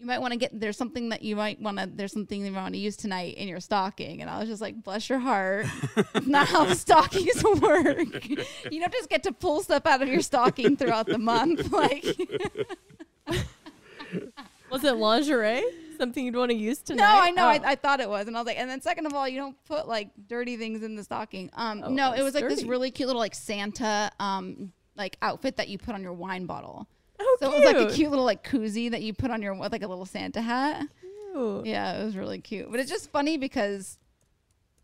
you might want to get there's something that you might want to there's something you want to use tonight in your stocking. And i was just like bless your heart. Not how stockings work. You don't just get to pull stuff out of your stocking throughout the month like Was it lingerie? Something you'd want to use tonight? no i know Oh. I, I thought it was. And i was like and then second of all you don't put like dirty things in the stocking. Um Oh, no it that's was like this really cute little like santa um like outfit that you put on your wine bottle Oh, so it was like a cute. cute little like koozie that you put on your with like a little santa hat Ooh. Yeah, it was really cute. But it's just funny because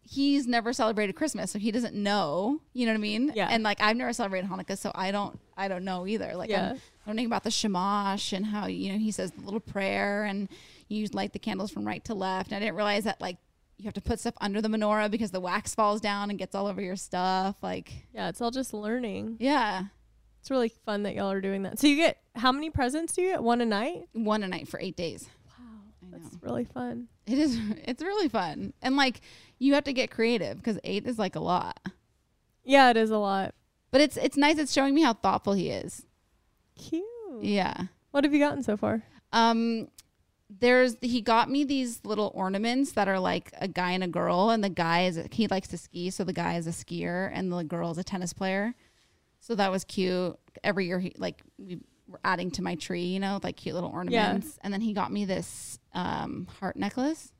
he's never celebrated Christmas, so he doesn't know. You know what I mean? Yeah. And like I've never celebrated Hanukkah, so I don't I don't know either. Like Yeah. I'm learning about the shamash and how, you know, he says the little prayer and you light the candles from right to left. And I didn't realize that like you have to put stuff under the menorah because the wax falls down and gets all over your stuff. Like Yeah, it's all just learning. yeah. It's really fun that y'all are doing that. So you get how many presents do you get? One a night? One a night for eight days. Wow, I know. that's really fun. It is it's really fun. And like you have to get creative because eight is like a lot. Yeah, it is a lot. But it's it's nice. It's showing me how thoughtful he is. Cute. Yeah. What have you gotten so far? Um there's he got me these little ornaments that are like a guy and a girl and the guy is he likes to ski so the guy is a skier and the girl is a tennis player. So that was cute. Every year he like we were adding to my tree, you know, like cute little ornaments. And then he got me this um heart necklace.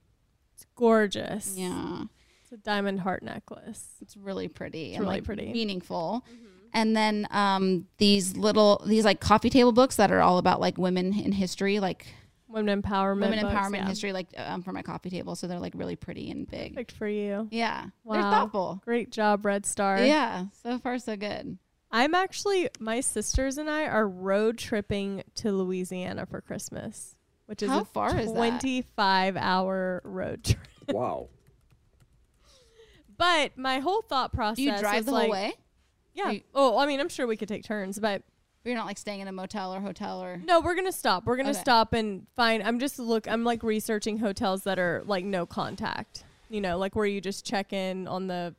It's gorgeous. Yeah. It's a diamond heart necklace. It's really pretty. It's and, really like, pretty. Meaningful. And then um, these little these like coffee table books that are all about like women in history, like Women empowerment. women books, empowerment yeah. history, like um, for my coffee table. So they're like really pretty and big. Perfect for you. Yeah, Wow. they're thoughtful. Great job, Red Star. Yeah, so far so good. I'm actually my sisters and I are road tripping to Louisiana for Christmas, which is How a far is that? 25 hour road trip. Wow. But my whole thought process Do you drive was the like, whole way? Yeah. Are you- oh, I mean, I'm sure we could take turns, but You're not like staying in a motel or hotel or. no, we're gonna stop. We're gonna Okay. stop and find. I'm just look. I'm like researching hotels that are like no contact. You know, like where you just check in on the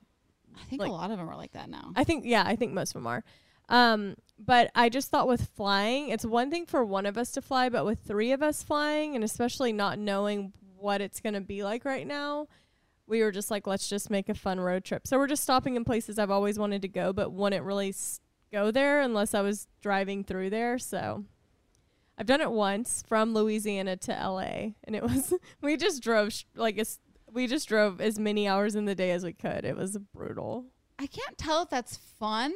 I think like- a lot of them are like that now. I think yeah, I think most of them are. Um, but I just thought with flying, it's one thing for one of us to fly, but with three of us flying, and especially not knowing what it's gonna be like right now, we were just like, let's just make a fun road trip. So we're just stopping in places I've always wanted to go, but wouldn't really s- go there unless I was driving through there. So I've done it once from Louisiana to LA, and it was we just drove sh- like it's we just drove as many hours in the day as we could. It was brutal. I can't tell if that's fun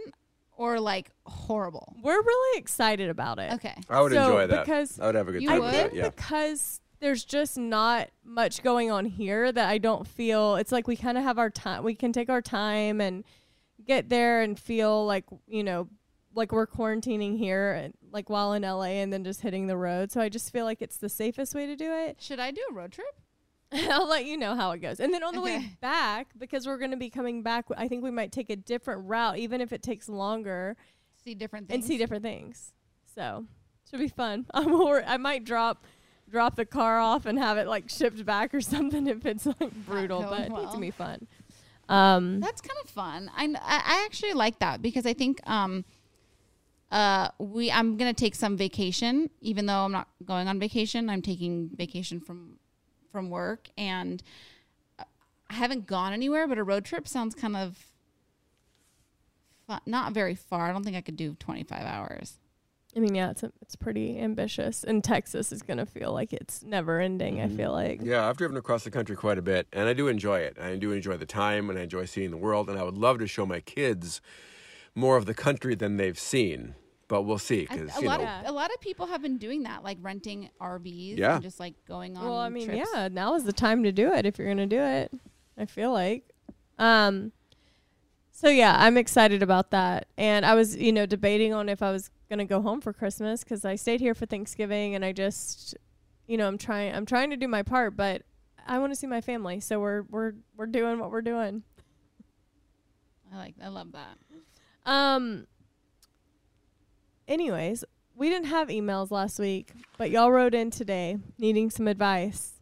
or like horrible. We're really excited about it. Okay. I would So, enjoy that. because I would have a good You time I with think that. Yeah. because there's just not much going on here that I don't feel it's like we kind of have our time. We can take our time and get there and feel like, you know, like we're quarantining here and like while in LA and then just hitting the road. So I just feel like it's the safest way to do it. Should I do a road trip? I'll let you know how it goes. And then on the way back, because we're going to be coming back, I think we might take a different route, even if it takes longer, See different things. and see different things. So should be fun. I'm wor- I might drop drop the car off and have it like shipped back or something if it's like brutal, but it's gonna be fun. Um, That's kind of fun. I, I I actually like that because I think um uh we I'm gonna take some vacation even though I'm not going on vacation. I'm taking vacation from from work and uh, I haven't gone anywhere, but a road trip sounds kind of fun. Not very far. I don't think I could do 25 hours. I mean, yeah, it's a, it's pretty ambitious, and Texas is gonna feel like it's never ending. I feel like. Yeah, I've driven across the country quite a bit, and I do enjoy it. I do enjoy the time, and I enjoy seeing the world, and I would love to show my kids more of the country than they've seen. But we'll see, because a you lot know, of a lot of people have been doing that, like renting RVs Yeah. and just like going on. Well, I mean, trips. yeah, now is the time to do it if you're gonna do it. I feel like. Um. So yeah, I'm excited about that, and I was, you know, debating on if I was gonna go home for Christmas because I stayed here for Thanksgiving, and I just, you know, I'm trying, I'm trying to do my part, but I want to see my family, so we're we're we're doing what we're doing. I like I love that. Um. Anyways, we didn't have emails last week, but y'all wrote in today needing some advice.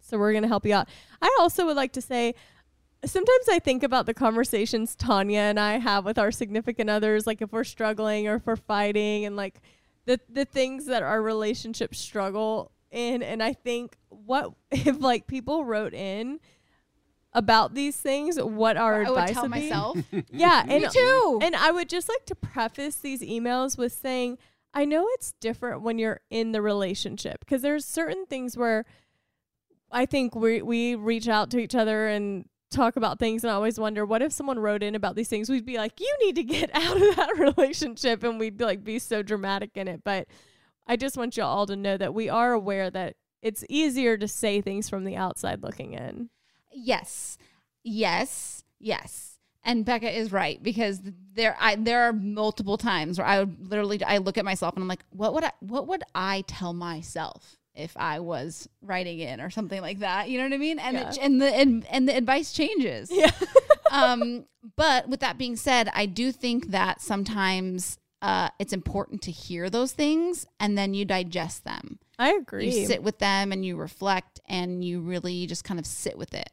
So we're going to help you out. I also would like to say sometimes I think about the conversations Tanya and I have with our significant others, like if we're struggling or if we're fighting and like the the things that our relationships struggle in and I think what if like people wrote in about these things, what our I would advice tell would myself. Yeah, and Me too. And I would just like to preface these emails with saying, I know it's different when you're in the relationship because there's certain things where I think we we reach out to each other and talk about things and I always wonder what if someone wrote in about these things we'd be like you need to get out of that relationship and we'd like be so dramatic in it but I just want you all to know that we are aware that it's easier to say things from the outside looking in. Yes. Yes. Yes. And Becca is right because there I there are multiple times where I would literally I look at myself and I'm like, what would I what would I tell myself if I was writing in or something like that? You know what I mean? And it, and the and, and the advice changes. Yeah. um, but with that being said, I do think that sometimes uh, it's important to hear those things and then you digest them. I agree. You sit with them and you reflect and you really just kind of sit with it.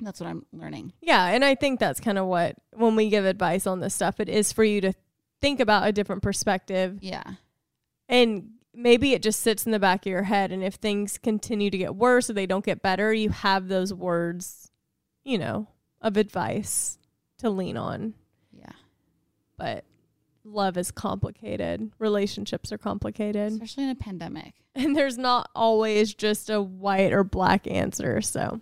That's what I'm learning. Yeah, and I think that's kind of what when we give advice on this stuff, it is for you to think about a different perspective Yeah. and maybe it just sits in the back of your head and if things continue to get worse or they don't get better, you have those words, you know, of advice to lean on. Yeah. But love is complicated. Relationships are complicated. Especially in a pandemic. and there's not always just a white or black answer. So,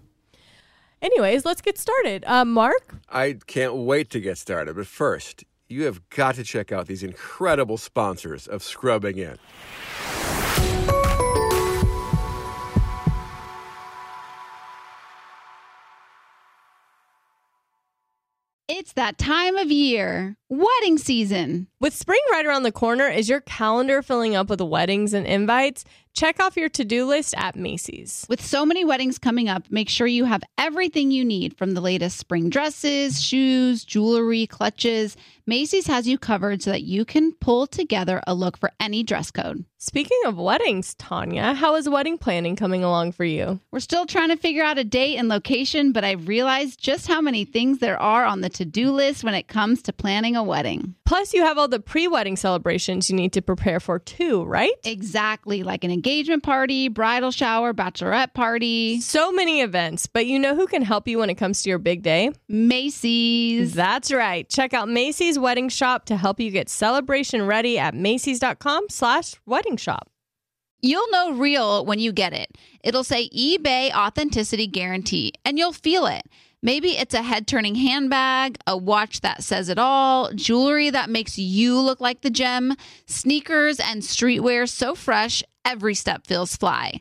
anyways, let's get started. Uh, Mark, I can't wait to get started. But first, you have got to check out these incredible sponsors of Scrubbing In. It's that time of year, wedding season. with spring right around the corner, is your calendar filling up with weddings and invites? Check off your to do list at Macy's. With so many weddings coming up, make sure you have everything you need from the latest spring dresses, shoes, jewelry, clutches. Macy's has you covered so that you can pull together a look for any dress code. Speaking of weddings, Tanya, how is wedding planning coming along for you? We're still trying to figure out a date and location, but I've realized just how many things there are on the to do list when it comes to planning a wedding. Plus, you have all the pre wedding celebrations you need to prepare for too, right? Exactly, like an engagement party, bridal shower, bachelorette party. So many events, but you know who can help you when it comes to your big day? Macy's. That's right. Check out Macy's Wedding Shop to help you get celebration ready at Macy's.com slash wedding shop. You'll know real when you get it. It'll say eBay Authenticity Guarantee, and you'll feel it. Maybe it's a head turning handbag, a watch that says it all, jewelry that makes you look like the gem, sneakers and streetwear so fresh, every step feels fly.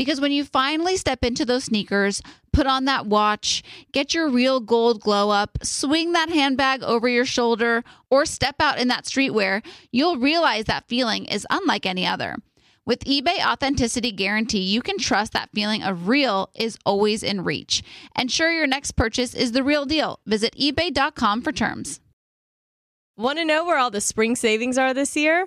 Because when you finally step into those sneakers, put on that watch, get your real gold glow up, swing that handbag over your shoulder, or step out in that streetwear, you'll realize that feeling is unlike any other. With eBay Authenticity Guarantee, you can trust that feeling of real is always in reach. Ensure your next purchase is the real deal. Visit eBay.com for terms. Want to know where all the spring savings are this year?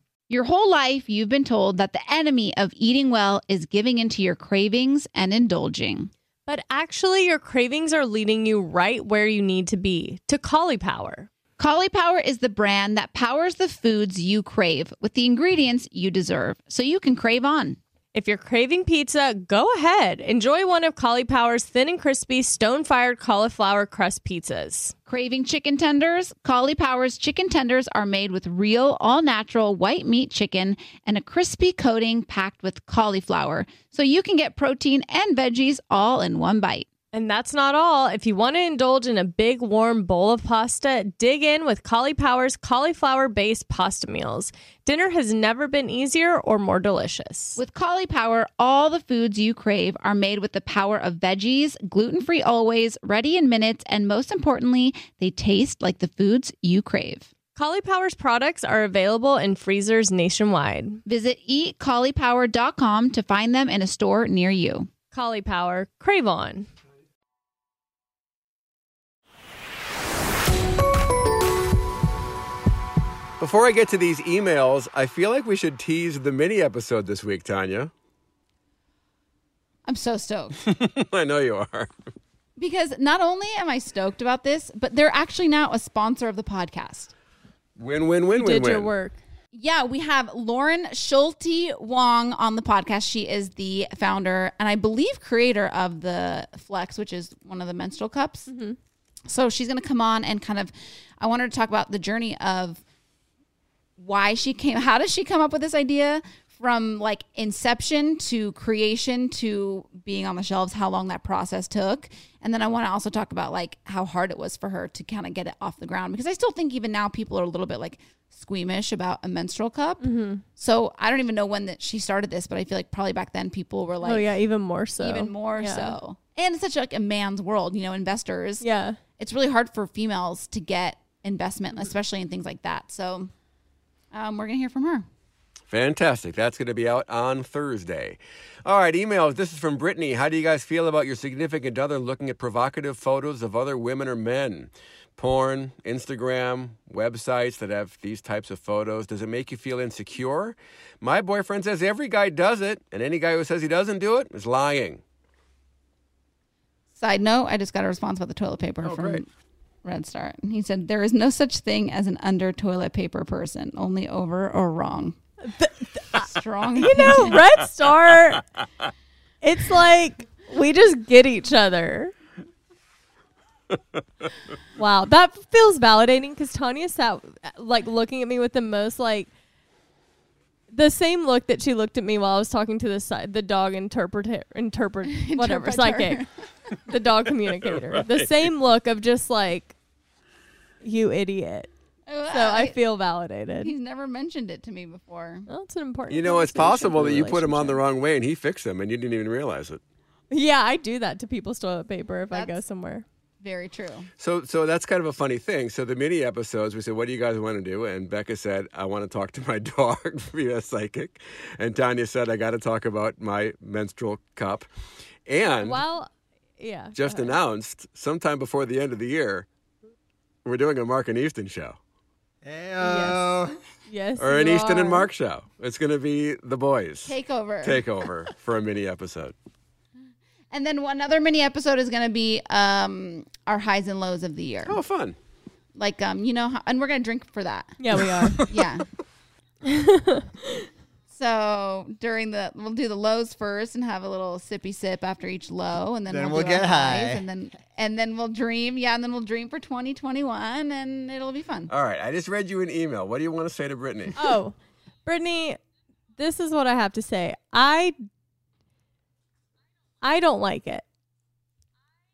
Your whole life, you've been told that the enemy of eating well is giving into your cravings and indulging. But actually, your cravings are leading you right where you need to be to Power. Power is the brand that powers the foods you crave with the ingredients you deserve so you can crave on. If you're craving pizza, go ahead. Enjoy one of Power's thin and crispy stone fired cauliflower crust pizzas. Craving chicken tenders? Power's chicken tenders are made with real, all natural white meat chicken and a crispy coating packed with cauliflower, so you can get protein and veggies all in one bite. And that's not all. If you want to indulge in a big warm bowl of pasta, dig in with Power's cauliflower based pasta meals. Dinner has never been easier or more delicious. With Power, all the foods you crave are made with the power of veggies, gluten free always, ready in minutes, and most importantly, they taste like the foods you crave. Caulipower's products are available in freezers nationwide. Visit eatcaulipower.com to find them in a store near you. Collie Power, crave on. Before I get to these emails, I feel like we should tease the mini episode this week, Tanya. I'm so stoked. I know you are. Because not only am I stoked about this, but they're actually now a sponsor of the podcast. Win, win, win, you win, did win. your work. Yeah, we have Lauren Schulte Wang on the podcast. She is the founder and I believe creator of the Flex, which is one of the menstrual cups. Mm-hmm. So she's going to come on and kind of, I want her to talk about the journey of why she came how does she come up with this idea from like inception to creation to being on the shelves how long that process took and then i want to also talk about like how hard it was for her to kind of get it off the ground because i still think even now people are a little bit like squeamish about a menstrual cup Mm-hmm. so i don't even know when that she started this but i feel like probably back then people were like oh yeah, even more so. even more Yeah. so and it's such like a man's world you know investors Yeah. it's really hard for females to get investment especially in things like that so um, we're gonna hear from her Fantastic. That's going to be out on Thursday. All right, emails. This is from Brittany. How do you guys feel about your significant other looking at provocative photos of other women or men? Porn, Instagram, websites that have these types of photos. Does it make you feel insecure? My boyfriend says every guy does it, and any guy who says he doesn't do it is lying. Side note, I just got a response about the toilet paper Oh, from great. Red Star. He said, There is no such thing as an under toilet paper person, only over or wrong. Strong. You know, Red Star. It's like we just get each other. wow, that feels validating because Tanya sat like looking at me with the most like the same look that she looked at me while I was talking to the side the dog interpreter interpret whatever psychic the dog communicator the same look of just like you idiot oh, so I feel validated. He's never mentioned it to me before. Well, it's an important. You know, it's possible that you put him on the wrong way and he fixed him, and you didn't even realize it. Yeah, I do that to people's toilet paper if I go somewhere. Very true. So, so that's kind of a funny thing. So the mini episodes, we said, "What do you guys want to do?" And Becca said, "I want to talk to my dog via psychic," and Tanya said, "I got to talk about my menstrual cup." And Well, yeah. just announced sometime before the end of the year, we're doing a Mark and Easton show Heyo. Yes. or an you Easton and. Mark show. It's going to be the boys Takeover. takeover for a mini episode. And then one other mini episode is going to be um, our highs and lows of the year. Oh, fun! Like, um, you know, how, and we're going to drink for that. Yeah, we are. Yeah. so during the, we'll do the lows first and have a little sippy sip after each low, and then, Then we'll, we'll do our get highs, high. and then and then we'll dream. Yeah, and then we'll dream for 2021, and it'll be fun. All right, I just read you an email. What do you want to say to Brittany? oh, Brittany, this is what I have to say. I I don't like it.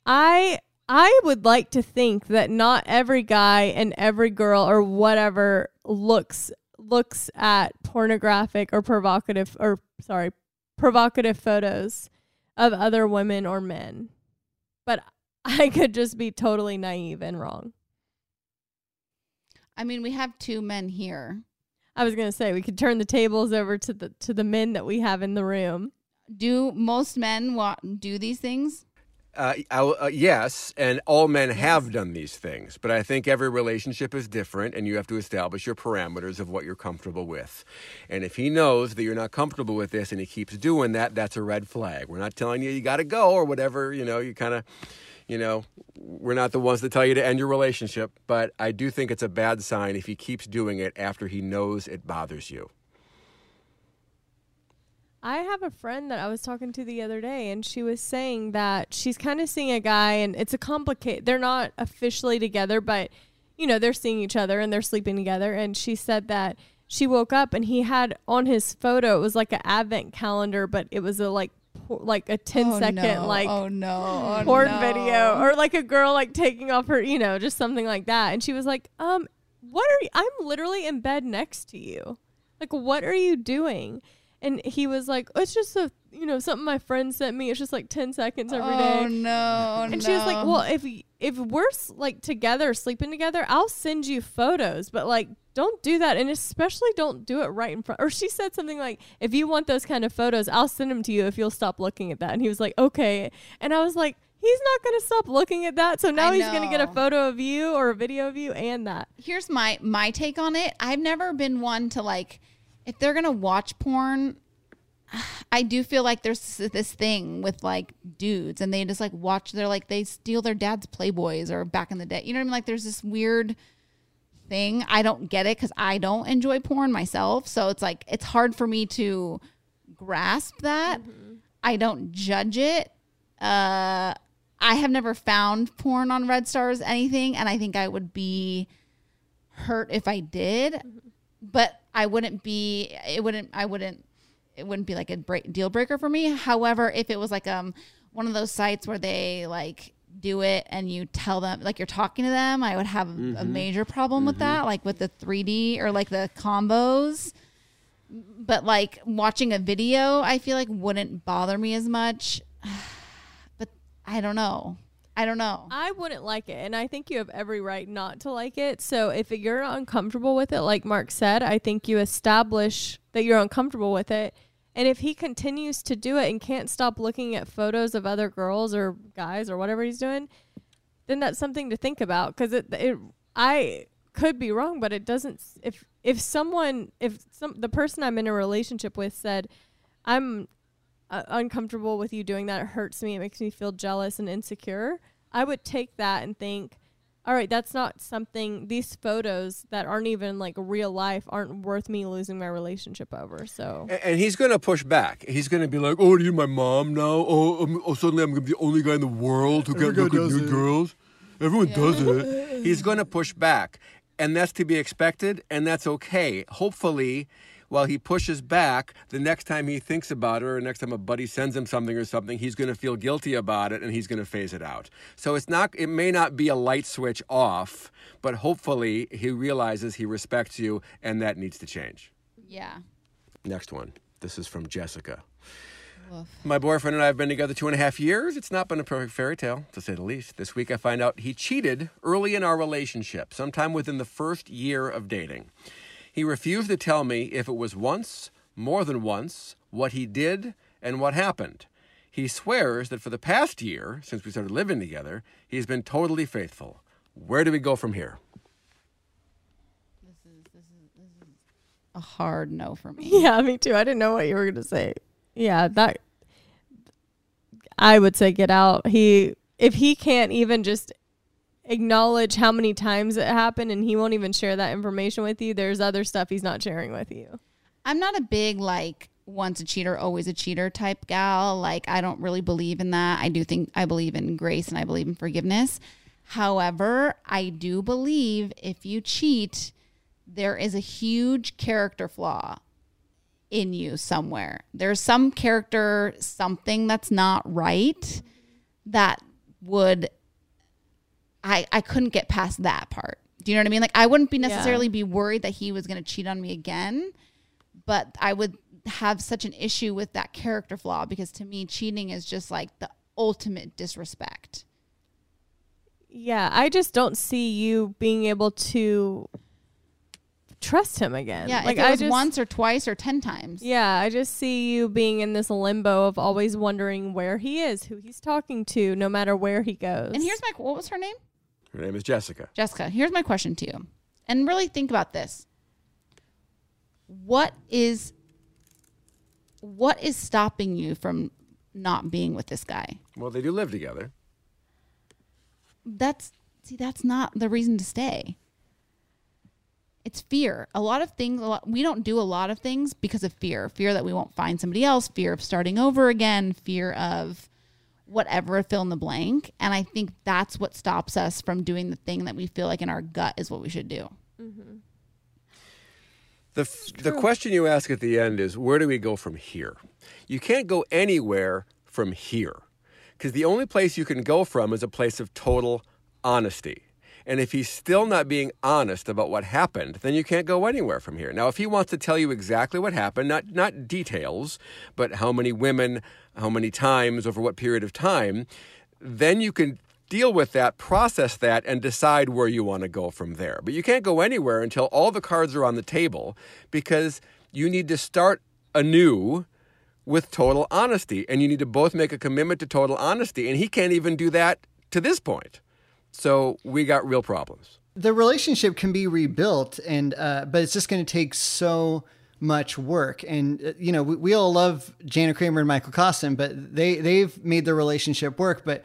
I I would like to think that not every guy and every girl or whatever looks looks at pornographic or provocative or sorry, provocative photos of other women or men. But I could just be totally naive and wrong. I mean, we have two men here. I was gonna say we could turn the tables over to the to the men that we have in the room. Do most men wa- do these things? uh, uh, yes, and all men have done these things, but I think every relationship is different, and you have to establish your parameters of what you're comfortable with. And if he knows that you're not comfortable with this and he keeps doing that, that's a red flag. We're not telling you you got to go or whatever, you know, you kind of, you know, we're not the ones to tell you to end your relationship, but I do think it's a bad sign if he keeps doing it after he knows it bothers you. I have a friend that I was talking to the other day, and she was saying that she's kind of seeing a guy, and it's a complicated. They're not officially together, but you know they're seeing each other and they're sleeping together. And she said that she woke up and he had on his photo it was like an advent calendar, but it was a like like a 10 oh, second no. like oh no oh, porn no. video or like a girl like taking off her, you know, just something like that. And she was like, um, what are you? I'm literally in bed next to you. Like, what are you doing? And he was like, it's just a, you know, something my friend sent me. It's just like 10 seconds every oh, day. oh no And she was like, well, if if we're like together, sleeping together, I'll send you photos, but like, don't do that, and especially don't do it right in front. Or she said something like, if you want those kind of photos, I'll send them to you if you'll stop looking at that. And he was like, okay. And I was like, he's not gonna stop looking at that, so now I he's gonna get a photo of you or a video of you and that. here's my my take on it. I've never been one to like if they're gonna watch porn. I do feel like there's this- thing with like dudes and they just like watch. They're like they steal their dad's Playboys or back in the day. You know what I mean? Like there's this weird thing. I don't get it because I don't enjoy porn myself. So it's like it's hard for me to grasp that. I don't judge it. Uh, I have never found porn on Red Stars anything, and I think I would be hurt if I did. But I wouldn't be. It wouldn't. I wouldn't. It wouldn't be like a break, deal breaker for me. However, if it was like um one of those sites where they like do it and you tell them like you're talking to them, I would have a major problem with that, like with the 3D or like the combos but like watching a video i feel like wouldn't bother me as much but i don't know i don't know I wouldn't like it, and I think you have every right not to like it. So if you're uncomfortable with it, like Mark said, I think you establish that you're uncomfortable with it. And if he continues to do it and can't stop looking at photos of other girls or guys or whatever he's doing, then that's something to think about. Because it, it, I could be wrong, but it doesn't. If if someone, if some the person I'm in a relationship with said, I'm uh, uncomfortable with you doing that. It hurts me. It makes me feel jealous and insecure. I would take that and think, all right, that's not something. These photos that aren't even like real life aren't worth me losing my relationship over. So And, and he's going to push back. He's going to be like, "Oh, are you my mom now? Oh, um, oh suddenly I'm going to be the only guy in the world who can look at nude girls. Everyone does it." He's going to push back, and that's to be expected, and that's okay. Hopefully, while he pushes back, the next time he thinks about it, or next time a buddy sends him something or something, he's going to feel guilty about it, and he's going to phase it out. So it's not. It may not be a light switch off, but hopefully he realizes he respects you, and that needs to change. yeah Next one. This is from Jessica. My boyfriend and I have been together two and a half years. It's not been a perfect fairy tale, to say the least. This week I find out he cheated early in our relationship, sometime within the first year of dating. He refused to tell me if it was once, more than once, what he did, and what happened. He swears that for the past year, since we started living together, he's been totally faithful. Where do we go from here? This is a hard no for me yeah, me too. I didn't know what you were gonna say. Yeah, that I would say get out. He if he can't even just acknowledge how many times it happened and he won't even share that information with you, there's other stuff he's not sharing with you. i'm not a big like once a cheater always a cheater type gal like i don't really believe in that i do think i believe in grace and i believe in forgiveness however i do believe if you cheat there is a huge character flaw in you somewhere. There's some character, something that's not right that would I I couldn't get past that part. Do you know what I mean? Like I wouldn't be necessarily be worried that he was going to cheat on me again, but I would have such an issue with that character flaw because to me cheating is just like the ultimate disrespect. Yeah, I just don't see you being able to trust him again. Yeah, like I was just once or twice or ten times. Yeah, I just see you being in this limbo of always wondering where he is, who he's talking to, no matter where he goes. And here's my what was her name? Her name is Jessica. Jessica. Here's my question to you, and really think about this. What is what is stopping you from not being with this guy? Well, they do live together. That's see, that's not the reason to stay. It's fear. A lot of things. A lot, we don't do a lot of things because of fear. Fear that we won't find somebody else. Fear of starting over again. Fear of whatever fill in the blank. And I think that's what stops us from doing the thing that we feel like in our gut is what we should do. Mm-hmm. The, f- the question you ask at the end is where do we go from here? You can't go anywhere from here because the only place you can go from is a place of total honesty. And if he's still not being honest about what happened, then you can't go anywhere from here. Now, if he wants to tell you exactly what happened, not, not details, but how many women, how many times, over what period of time, then you can deal with that, process that, and decide where you want to go from there. But you can't go anywhere until all the cards are on the table because you need to start anew with total honesty. And you need to both make a commitment to total honesty. And he can't even do that to this point. So we got real problems. the relationship can be rebuilt and uh, but it's just going to take so much work. And uh, you know we, we all love Jana Kramer and Michael Caussin but they they've made their relationship work. But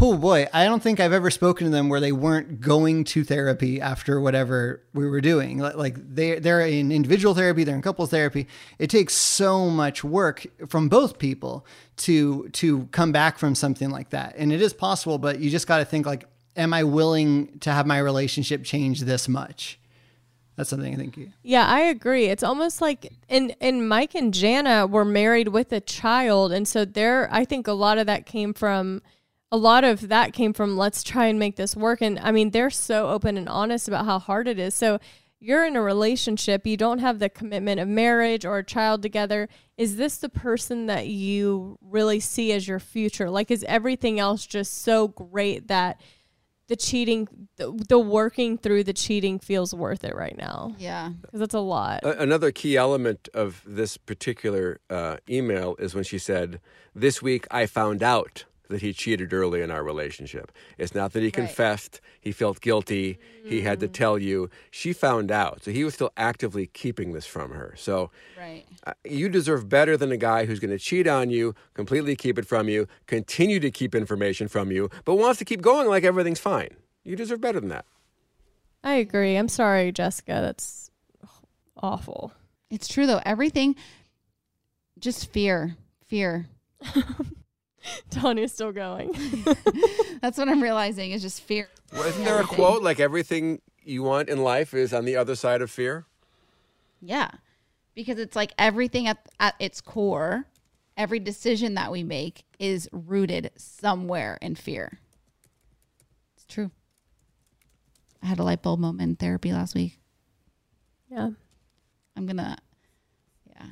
oh boy I don't think I've ever spoken to them where they weren't going to therapy after whatever we were doing. Like they they're in individual therapy they're in couples therapy. It takes so much work from both people to to come back from something like that. And it is possible but you just got to think like am I willing to have my relationship change this much? That's something I think. You, Yeah, I agree. It's almost like and and Mike and Jana were married with a child and so there I think a lot of that came from a lot of that came from let's try and make this work and I mean they're so open and honest about how hard it is. So you're in a relationship, you don't have the commitment of marriage or a child together. Is this the person that you really see as your future? Like is everything else just so great that the cheating the, the working through the cheating feels worth it right now? Yeah. Because that's a lot. A- Another key element of this particular uh, email is when she said, This week I found out that he cheated early in our relationship. It's not that he confessed, he felt guilty, he had to tell you. She found out. So he was still actively keeping this from her. So Right. uh, you deserve better than a guy who's going to cheat on you, completely keep it from you, continue to keep information from you, but wants to keep going like everything's fine. You deserve better than that. I agree. I'm sorry, Jessica. That's awful. It's true though. Everything, just fear, fear. Tanya's still going. That's what I'm realizing is just fear. Well, isn't there a quote like everything you want in life is on the other side of fear? Yeah. Because it's like everything at, at its core, every decision that we make is rooted somewhere in fear. It's true. I had a light bulb moment in therapy last week. yeah. I'm going to, yeah.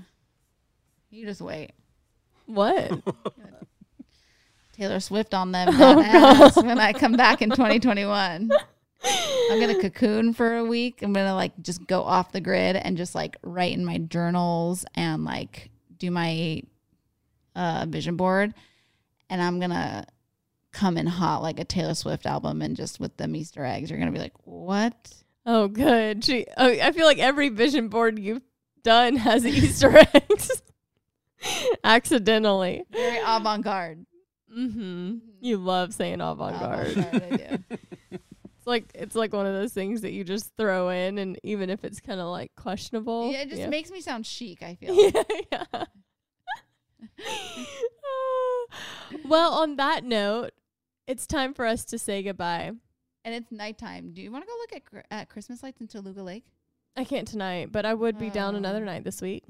You just wait. What? Taylor Swift on them ass when I come back in 2021. I'm gonna cocoon for a week. I'm gonna like just go off the grid and just like write in my journals and like do my uh, vision board, and I'm gonna come in hot like a Taylor Swift album and just with them Easter eggs. You're gonna be like, what? oh, good. She, oh, I feel like every vision board you've done has Easter eggs. Accidentally. Very avant garde. Mm-hmm. You love saying avant-garde. I do. It's like it's like one of those things that you just throw in, and even if it's kind of like questionable, Yeah, it just makes me sound chic. I feel. yeah, yeah. well, on that note, it's time for us to say goodbye. And it's nighttime. Do you want to go look at cr- at Christmas lights in Toluca Lake? I can't tonight, but I would be down Oh. another night this week.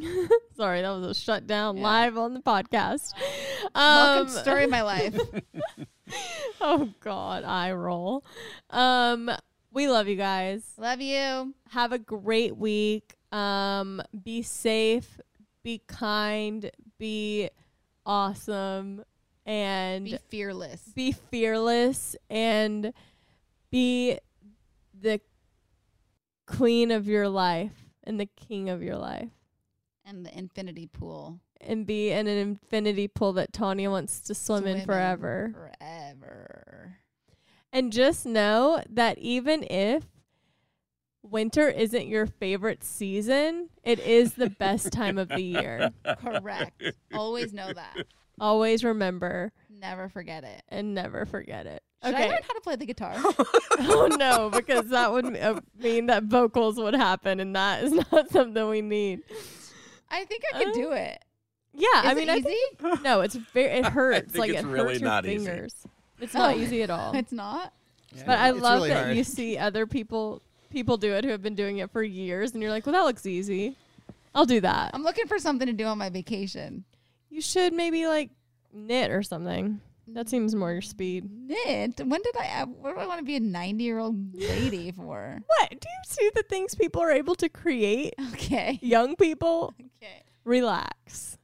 Sorry, that was a shutdown Yeah. live on the podcast. Um, to story of my life. oh God, I roll. Um, we love you guys. Love you. Have a great week. Um, be safe, be kind, be awesome, and Be fearless. be fearless and be the queen of your life and the king of your life And the infinity pool. and be in an infinity pool that Tanya wants to swim, in Swim forever. Forever. And just know that even if winter isn't your favorite season, it is the best time of the year. Correct. Always know that. Always remember Never forget it. and never forget it. Should I okay. learn how to play the guitar? oh no, because that would uh, mean that vocals would happen, and that is not something we need. I think I could Uh, do it. Yeah, Is I mean, it I easy? think, no, it's very it hurts. think like it's it really hurts your not easy. fingers. It's not Oh. easy at all. it's not. but I love really that hard. you see other people people do it who have been doing it for years, and you're like, well, that looks easy. I'll do that. I'm looking for something to do on my vacation. You should maybe like knit or something. That seems more your speed. Knit. When did I? What do I want to be a 90 year old lady for? What? Do you see the things people are able to create? Okay. Young people, Okay. relax.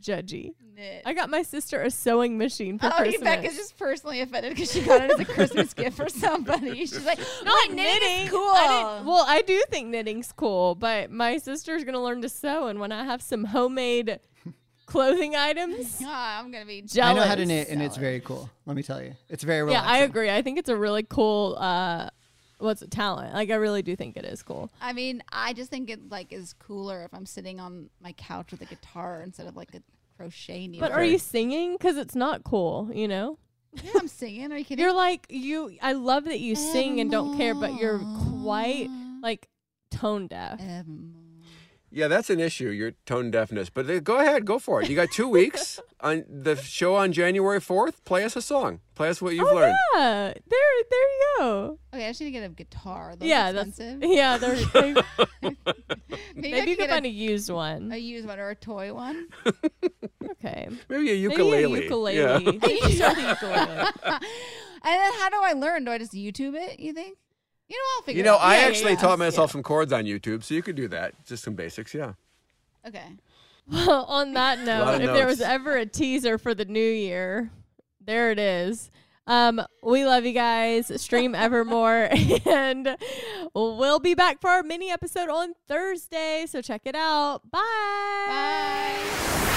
Judgy. Knit. I got my sister a sewing machine for Oh, Christmas. Becca's just personally offended because she got it as a Christmas gift for somebody. She's like, not "Wait, knitting. Cool. I well, I do think knitting's cool, but my sister's gonna learn to sew, and when I have some homemade clothing items, Ah, I'm gonna be jealous. I know how to knit, and it's very cool. Let me tell you, it's very relaxing. Yeah. I agree. I think it's a really cool. uh What's it? Talent. Like I really do think it is cool. I mean, I just think it like is cooler if I'm sitting on my couch with a guitar instead of like a crochet needle. But are you singing? Because it's not cool. You know. Yeah, I'm singing. Are you kidding? You're like you. I love that you sing and don't care, but you're quite like tone deaf. Evermore. Yeah, that's an issue, your tone deafness. But uh, go ahead, go for it. You got two weeks on the show on January 4th. Play us a song. Play us what you've oh learned. yeah, there, there you go. Okay, I just need to get a guitar. Those yeah, expensive. that's yeah. They're, they, Maybe, maybe you can find a, a, used one. a used one or a toy one. okay, Maybe a maybe ukulele. a ukulele. Yeah. Maybe you start the ukulele. and then how do I learn? Do I just YouTube it? You think? You know, I'll figure. You know, it out. I Yeah, yeah, actually yeah. taught myself some chords on YouTube, so you could do that. Just some basics, yeah. Okay. Well, on that note, of if there was ever a teaser for the new year, there it is. Um, we love you guys. Stream Evermore, and we'll be back for our mini episode on Thursday. So check it out. Bye. Bye.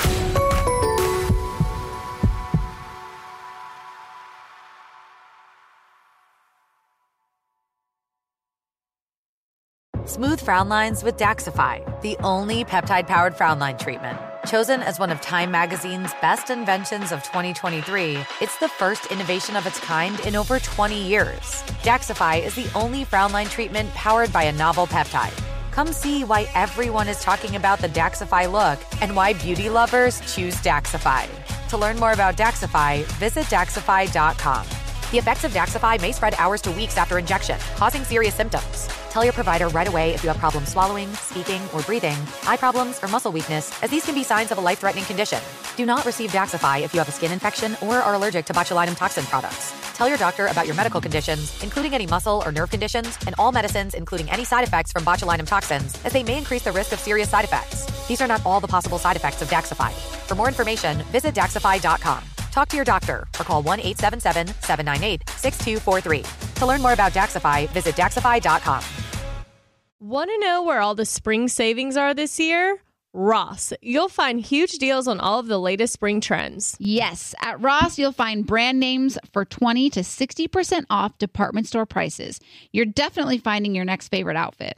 Smooth frown lines with Daxxify, the only peptide powered frown line treatment. Chosen as one of Time Magazine's best inventions of 2023, it's the first innovation of its kind in over 20 years. Daxxify is the only frown line treatment powered by a novel peptide. Come see why everyone is talking about the Daxxify look and why beauty lovers choose Daxxify. To learn more about Daxxify, visit Daxxify.com. The effects of Daxxify may spread hours to weeks after injection, causing serious symptoms. Tell your provider right away if you have problems swallowing, speaking, or breathing, eye problems, or muscle weakness, as these can be signs of a life threatening condition. Do not receive Daxxify if you have a skin infection or are allergic to botulinum toxin products. Tell your doctor about your medical conditions, including any muscle or nerve conditions, and all medicines, including any side effects from botulinum toxins, as they may increase the risk of serious side effects. These are not all the possible side effects of Daxxify. For more information, visit Daxxify.com. Talk to your doctor or call 1 877 798 6243. To learn more about Daxxify, visit Daxxify.com. Want to know where all the spring savings are this year? Ross. You'll find huge deals on all of the latest spring trends. Yes, at Ross, you'll find brand names for 20 to 60% off department store prices. You're definitely finding your next favorite outfit.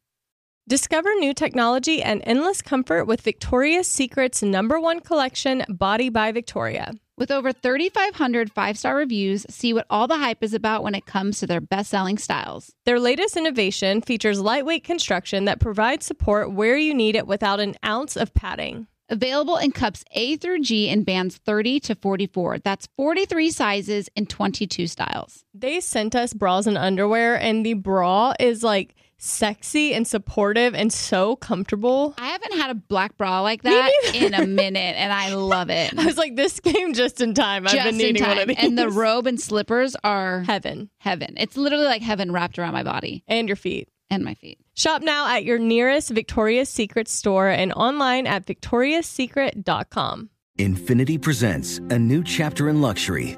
Discover new technology and endless comfort with Victoria's Secret's number one collection, Body by Victoria. With over 3,500 five star reviews, see what all the hype is about when it comes to their best selling styles. Their latest innovation features lightweight construction that provides support where you need it without an ounce of padding. Available in cups A through G in bands 30 to 44. That's 43 sizes in 22 styles. They sent us bras and underwear, and the bra is like sexy and supportive and so comfortable. I haven't had a black bra like that in a minute, and I love it. I was like, this came just in time. I've been needing one of these. And the robe and slippers are heaven heaven. It's literally like heaven wrapped around my body and your feet. and my feet. Shop now at your nearest Victoria's Secret store and online at victoriassecret.com. Infiniti presents a new chapter in luxury,